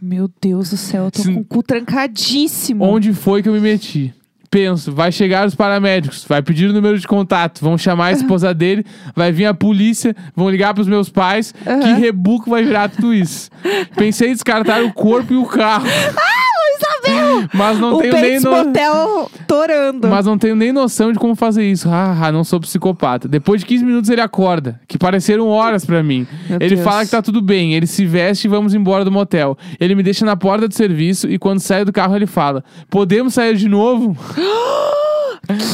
Meu Deus do céu, eu tô Se- com o cu trancadíssimo. Onde foi que eu me meti? Penso, vai chegar os paramédicos, vai pedir o número de contato, vão chamar a esposa dele, vai vir a polícia, vão ligar pros meus pais. Que Aham. rebuco vai virar tudo isso? Pensei em descartar o corpo e o carro. [laughs] Mas não o tenho nem no... Torando. Mas não tenho nem noção de como fazer isso. Ah, ah, não sou psicopata. Depois de 15 minutos ele acorda, que pareceram horas pra mim. Meu ele Deus. fala que tá tudo bem, ele se veste e vamos embora do motel. Ele me deixa na porta do serviço e quando saio do carro ele fala: Podemos sair de novo? [gasps]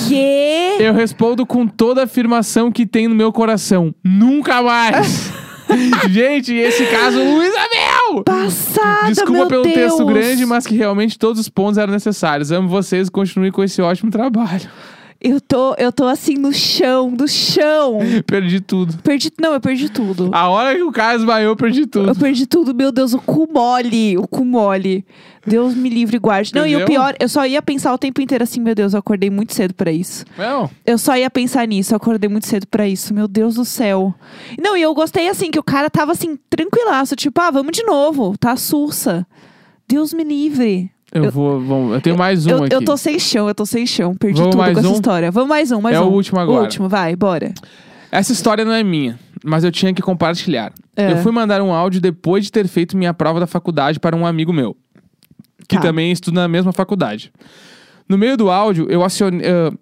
Que? Eu respondo com toda a afirmação que tem no meu coração: Nunca mais! [laughs] Gente, esse caso, Luísa Mel! Passada, Desculpa pelo Deus. texto grande, mas que realmente todos os pontos eram necessários. Amo vocês e continue com esse ótimo trabalho. Eu tô, eu tô assim no chão, no chão. Perdi tudo. Perdi, não, eu perdi tudo. A hora que o cara esbaiou, eu perdi tudo. Eu perdi tudo, meu Deus, o cu mole, o cu mole. Deus me livre e guarde. Não, e o Entendeu? pior, eu só ia pensar o tempo inteiro assim, meu Deus, eu acordei muito cedo pra isso. Não. Eu só ia pensar nisso, eu acordei muito cedo pra isso, meu Deus do céu. Não, e eu gostei assim, que o cara tava assim, tranquilaço, tipo, ah, vamos de novo, tá sussa. Deus me livre. Eu, Eu- vou, vamos, eu tenho mais um eu, aqui. eu tô sem chão, eu tô sem chão, perdi Vamos tudo com essa um? história. Vamos mais um, mais É um. o último agora. O último, vai, bora. Essa história não é minha, mas eu tinha que compartilhar. É. Eu fui mandar um áudio depois de ter feito minha prova da faculdade para um amigo meu, que Tá. também estuda na mesma faculdade. No meio do áudio, eu acionei, ah,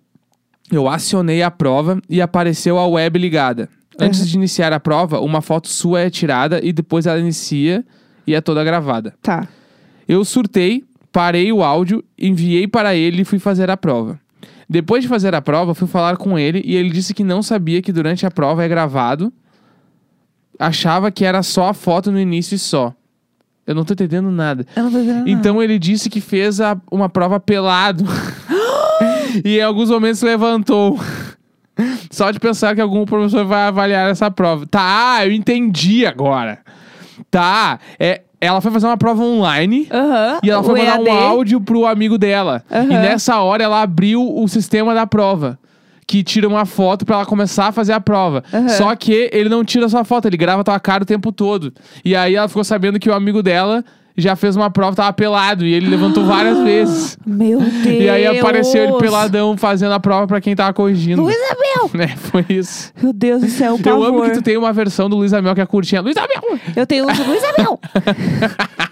eu acionei a prova e apareceu a web ligada. Antes Uhum. de iniciar a prova, uma foto sua é tirada e depois ela inicia e é toda gravada. Tá. Eu surtei, parei o áudio, enviei para ele e fui fazer a prova. Depois de fazer a prova, fui falar com ele e ele disse que não sabia que durante a prova é gravado. Achava que era só a foto no início e só. Eu não tô entendendo nada. Eu não tô entendendo. Então ele disse que fez a- uma prova pelado. [gasps] e em alguns momentos levantou. Só de pensar que algum professor vai avaliar essa prova. Tá, eu entendi agora. Tá, é, ela foi fazer uma prova online. Aham. E ela foi mandar um EAD. áudio pro amigo dela. Aham. E nessa hora ela abriu o sistema da prova. Que tira uma foto pra ela começar a fazer a prova. Aham. Só que ele não tira sua foto, ele grava tua cara o tempo todo. E aí ela ficou sabendo que o amigo dela já fez uma prova, tava pelado. E ele levantou várias [gasps] vezes. Meu Deus. E aí apareceu ele peladão fazendo a prova pra quem tava corrigindo. Luísa Mel! [laughs] É, foi isso. Meu Deus do céu, por Eu amo favor. que tu tem uma versão do Luiz Amel que é curtinha. Luiz Amel! Eu tenho Luísa Mel! [laughs]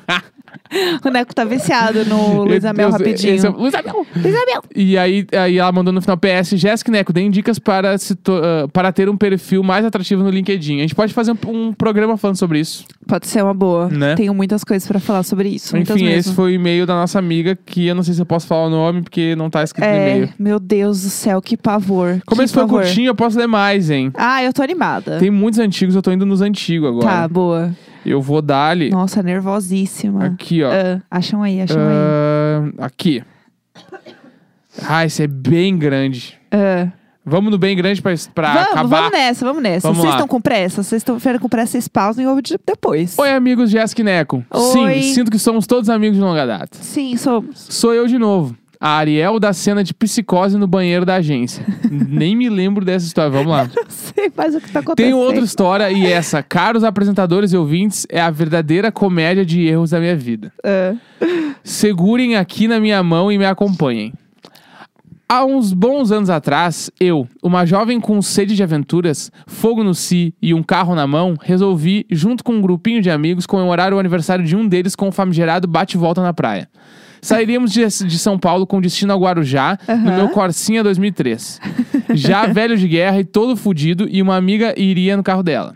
[laughs] o Neco tá viciado no Luísa Mel Deus, rapidinho. esse é- Luiz Amel! Luísa Mel! [laughs] E aí, aí ela mandou no final PS, Jéssica Neco, deem dicas para, se to- ah, para ter um perfil mais atrativo no LinkedIn. A gente pode fazer um, um programa falando sobre isso. Pode ser uma boa. Né? Tenho muitas coisas pra falar sobre isso. Enfim, esse foi o e-mail da nossa amiga, que eu não sei se eu posso falar o nome, porque não tá escrito no É, e-mail. meu Deus do céu, que pavor. Como que esse foi curtinho, eu posso ler mais, hein? Ah, eu tô animada. Tem muitos antigos, eu tô indo nos antigos agora. Tá, boa. Eu vou dar ali. Nossa, nervosíssima. Aqui, ó. Ah, acham aí, acham aí. Ah, aqui. Ah, esse é bem grande. Ah. Vamos no bem grande pra, pra Vamos, acabar. vamos nessa, vamos nessa. Vamos Vocês lá. estão com pressa? Vocês estão com pressa, vocês pausem e ouvem de- depois. Oi, amigos Jéssica e Neco. Sim, sinto que somos todos amigos de longa data. Sim, somos. Sou eu de novo. A Ariel da cena de psicose no banheiro da agência. [laughs] Nem me lembro dessa história. Vamos lá. [laughs] Não sei mais o que tá acontecendo. Tem outra história e essa, caros apresentadores e ouvintes, é a verdadeira comédia de erros da minha vida. Ah. Segurem aqui na minha mão e me acompanhem. Há uns bons anos atrás, eu, uma jovem com sede de aventuras, fogo no si e um carro na mão, resolvi, junto com um grupinho de amigos, comemorar o aniversário de um deles com o famigerado bate-volta na praia. Sairíamos de, de São Paulo com destino ao Guarujá, no Aham. meu Corsinha 2003. Já [laughs] velho de guerra e todo fudido, e uma amiga iria no carro dela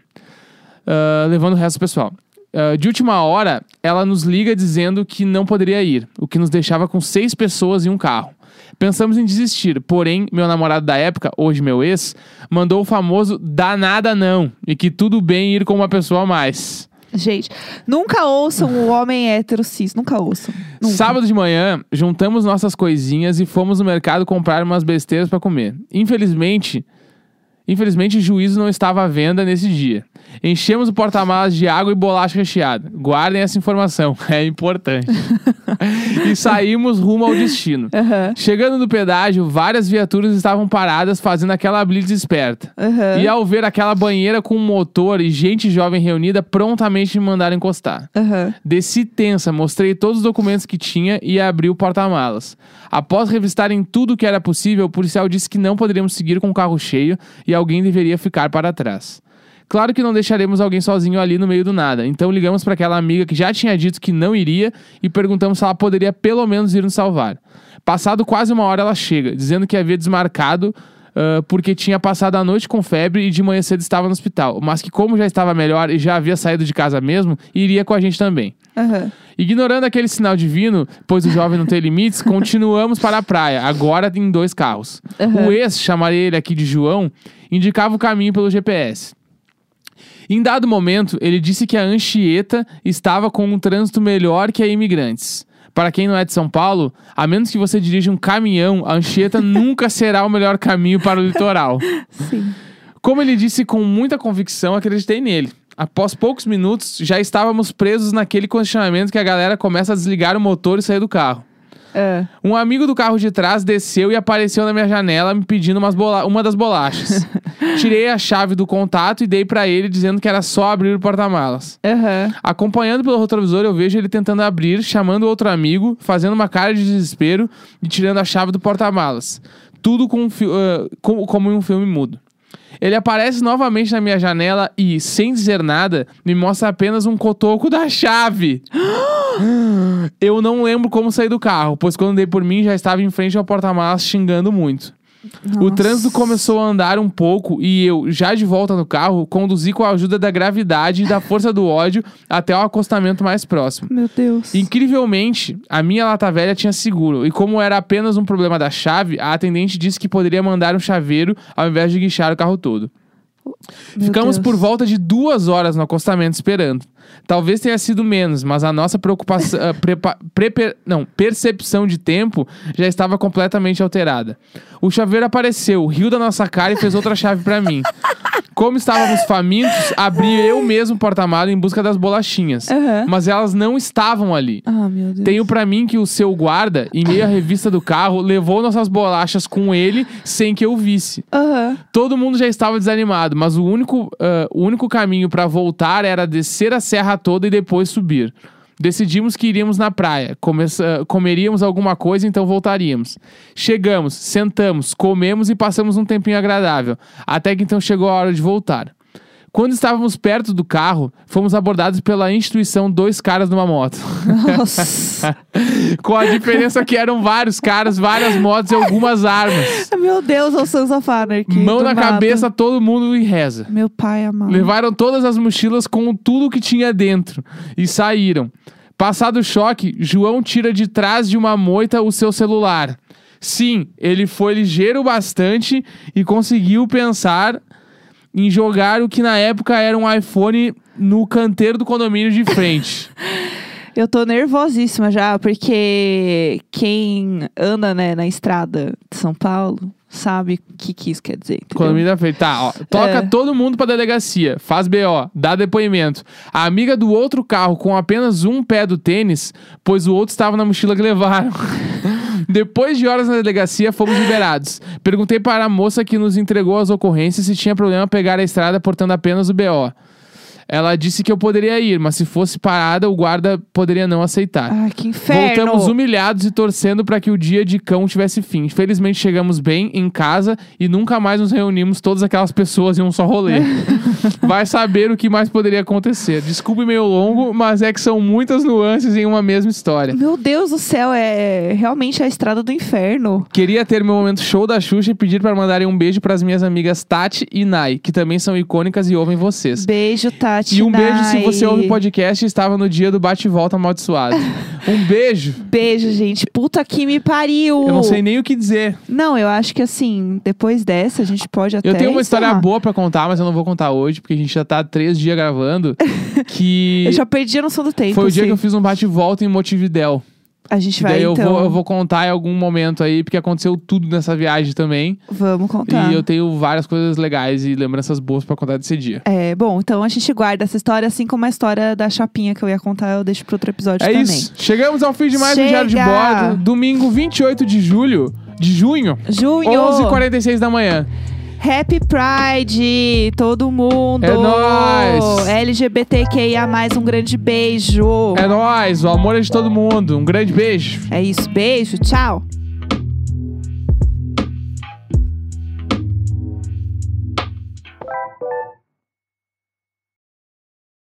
ah, levando o resto do pessoal. Ah, de última hora, ela nos liga dizendo que não poderia ir, o que nos deixava com seis pessoas em um carro. Pensamos em desistir, porém, meu namorado da época, hoje meu ex, mandou o famoso danada não, e que tudo bem ir com uma pessoa a mais. Gente, nunca ouçam o homem hétero cis. Nunca ouçam. Nunca. Sábado de manhã, juntamos nossas coisinhas e fomos no mercado comprar umas besteiras pra comer. Infelizmente, Infelizmente, juízo não estava à venda nesse dia. Enchemos o porta-malas de água e bolacha recheada. Guardem essa informação, [laughs] é importante. [laughs] e saímos rumo ao destino. Aham. Chegando no pedágio, várias viaturas estavam paradas fazendo aquela blitz esperta. Aham. E ao ver aquela banheira com motor e gente jovem reunida, prontamente me mandaram encostar. Aham. Desci tensa, mostrei todos os documentos que tinha e abri o porta-malas. Após revistarem tudo o que era possível, o policial disse que não poderíamos seguir com o carro cheio e alguém deveria ficar para trás. Claro que não deixaremos alguém sozinho ali no meio do nada, então ligamos para aquela amiga que já tinha dito que não iria e perguntamos se ela poderia pelo menos ir nos salvar. Passado quase uma hora, ela chega, dizendo que havia desmarcado ah, porque tinha passado a noite com febre e de manhã cedo estava no hospital, mas que, como já estava melhor e já havia saído de casa mesmo, iria com a gente também. Aham. Ignorando aquele sinal divino, pois o jovem não tem limites, [laughs] continuamos para a praia, agora em dois carros. Uhum. O ex, chamarei ele aqui de João, indicava o caminho pelo GPS. Em dado momento, ele disse que a Anchieta estava com um trânsito melhor que a Imigrantes. Para quem não é de São Paulo, a menos que você dirija um caminhão, a Anchieta [laughs] nunca será o melhor caminho para o litoral. Sim. Como ele disse com muita convicção, acreditei nele. Após poucos minutos, já estávamos presos naquele condicionamento que a galera começa a desligar o motor e sair do carro. Ah. Um amigo do carro de trás desceu e apareceu na minha janela me pedindo umas bola- uma das bolachas. [laughs] Tirei a chave do contato e dei pra ele dizendo que era só abrir o porta-malas. Aham. Acompanhando pelo retrovisor, eu vejo ele tentando abrir, chamando outro amigo, fazendo uma cara de desespero e tirando a chave do porta-malas. Tudo com um ah, com- como em um filme mudo. Ele aparece novamente na minha janela e, sem dizer nada, me mostra apenas um cotoco da chave. [gasps] Eu não lembro como sair do carro, pois quando dei por mim já estava em frente ao porta-malas xingando muito. O Nossa. trânsito começou a andar um pouco e eu, já de volta no carro, conduzi com a ajuda da gravidade e da força do ódio até o acostamento mais próximo. Meu Deus. Incrivelmente, a minha lata velha tinha seguro, e como era apenas um problema da chave, a atendente disse que poderia mandar um chaveiro ao invés de guinchar o carro todo. Meu Ficamos Deus. por volta de duas horas no acostamento esperando. Talvez tenha sido menos, mas a nossa preocupação, [laughs] prepa- não, percepção de tempo já estava completamente alterada. O chaveiro apareceu, riu da nossa cara e fez outra chave pra mim. Como estávamos famintos, abri eu mesmo o porta-malas em busca das bolachinhas. Aham. Mas elas não estavam ali. Ah, meu Deus. Tenho pra mim que o seu guarda, em meio à revista do carro, levou nossas bolachas com ele sem que eu visse. Aham. Todo mundo já estava desanimado, mas o único, ah, o único caminho pra voltar era descer a serra toda e depois subir. Decidimos que iríamos na praia, comeríamos alguma coisa, então voltaríamos. Chegamos, sentamos, comemos e passamos um tempinho agradável, até que então chegou a hora de voltar. Quando estávamos perto do carro, fomos abordados pela instituição dois caras numa moto. Nossa. [laughs] Com a diferença que eram vários caras, várias motos e algumas armas. meu Deus, o Sons of Anarchy. Mão na nada. cabeça, todo mundo e reza. Meu pai amado. Levaram todas as mochilas com tudo que tinha dentro e saíram. Passado o choque, João tira de trás de uma moita o seu celular. Sim, ele foi ligeiro bastante e conseguiu pensar em jogar o que na época era um iPhone no canteiro do condomínio de frente. [laughs] Eu tô nervosíssima já, porque quem anda, né, na estrada de São Paulo sabe o que, que isso quer dizer. entendeu? Condomínio da frente. Tá, ó. Toca É. todo mundo pra delegacia. Faz BO. Dá depoimento. A amiga do outro carro com apenas um pé do tênis, pois o outro estava na mochila que levaram. [laughs] Depois de horas na delegacia, fomos liberados. Perguntei para a moça que nos entregou as ocorrências se tinha problema pegar a estrada portando apenas o BO. Ela disse que eu poderia ir, mas se fosse parada, o guarda poderia não aceitar. Ai, que inferno. Voltamos humilhados e torcendo para que o dia de cão tivesse fim. Felizmente chegamos bem em casa e nunca mais nos reunimos todas aquelas pessoas em um só rolê. [laughs] Vai saber o que mais poderia acontecer. Desculpe meio longo, mas é que são muitas nuances em uma mesma história. Meu Deus do céu, é realmente a estrada do inferno. Queria ter meu momento show da Xuxa e pedir para mandarem um beijo para as minhas amigas Tati e Nai, que também são icônicas e ouvem vocês. Beijo, Tati. E um beijo se você ouve o podcast e estava no dia do bate-volta amaldiçoado. [laughs] Um beijo. Beijo, gente. Puta que me pariu. Eu não sei nem o que dizer. Não, eu acho que assim, depois dessa, a gente pode até. Eu tenho uma história boa pra contar, mas eu não vou contar hoje, porque a gente já tá três dias gravando. [laughs] Que Eu já perdi a noção do tempo. foi o dia assim. que eu fiz um bate-volta em Motividel. A gente E vai daí eu, então. vou, eu vou contar em algum momento aí, porque aconteceu tudo nessa viagem também. Vamos contar. E eu tenho várias coisas legais e lembranças boas pra contar desse dia. É, bom, então a gente guarda essa história, assim como a história da chapinha que eu ia contar, eu deixo pro outro episódio É também. isso. Chegamos ao fim de mais um Diário de Chega! Bordo. Domingo 28 de julho. De junho. Junho! 11h46 da manhã. Happy Pride, todo mundo! É nóis! LGBTQIA+, um grande beijo! É nóis. O amor é de todo mundo. Um grande beijo. É isso, beijo, tchau!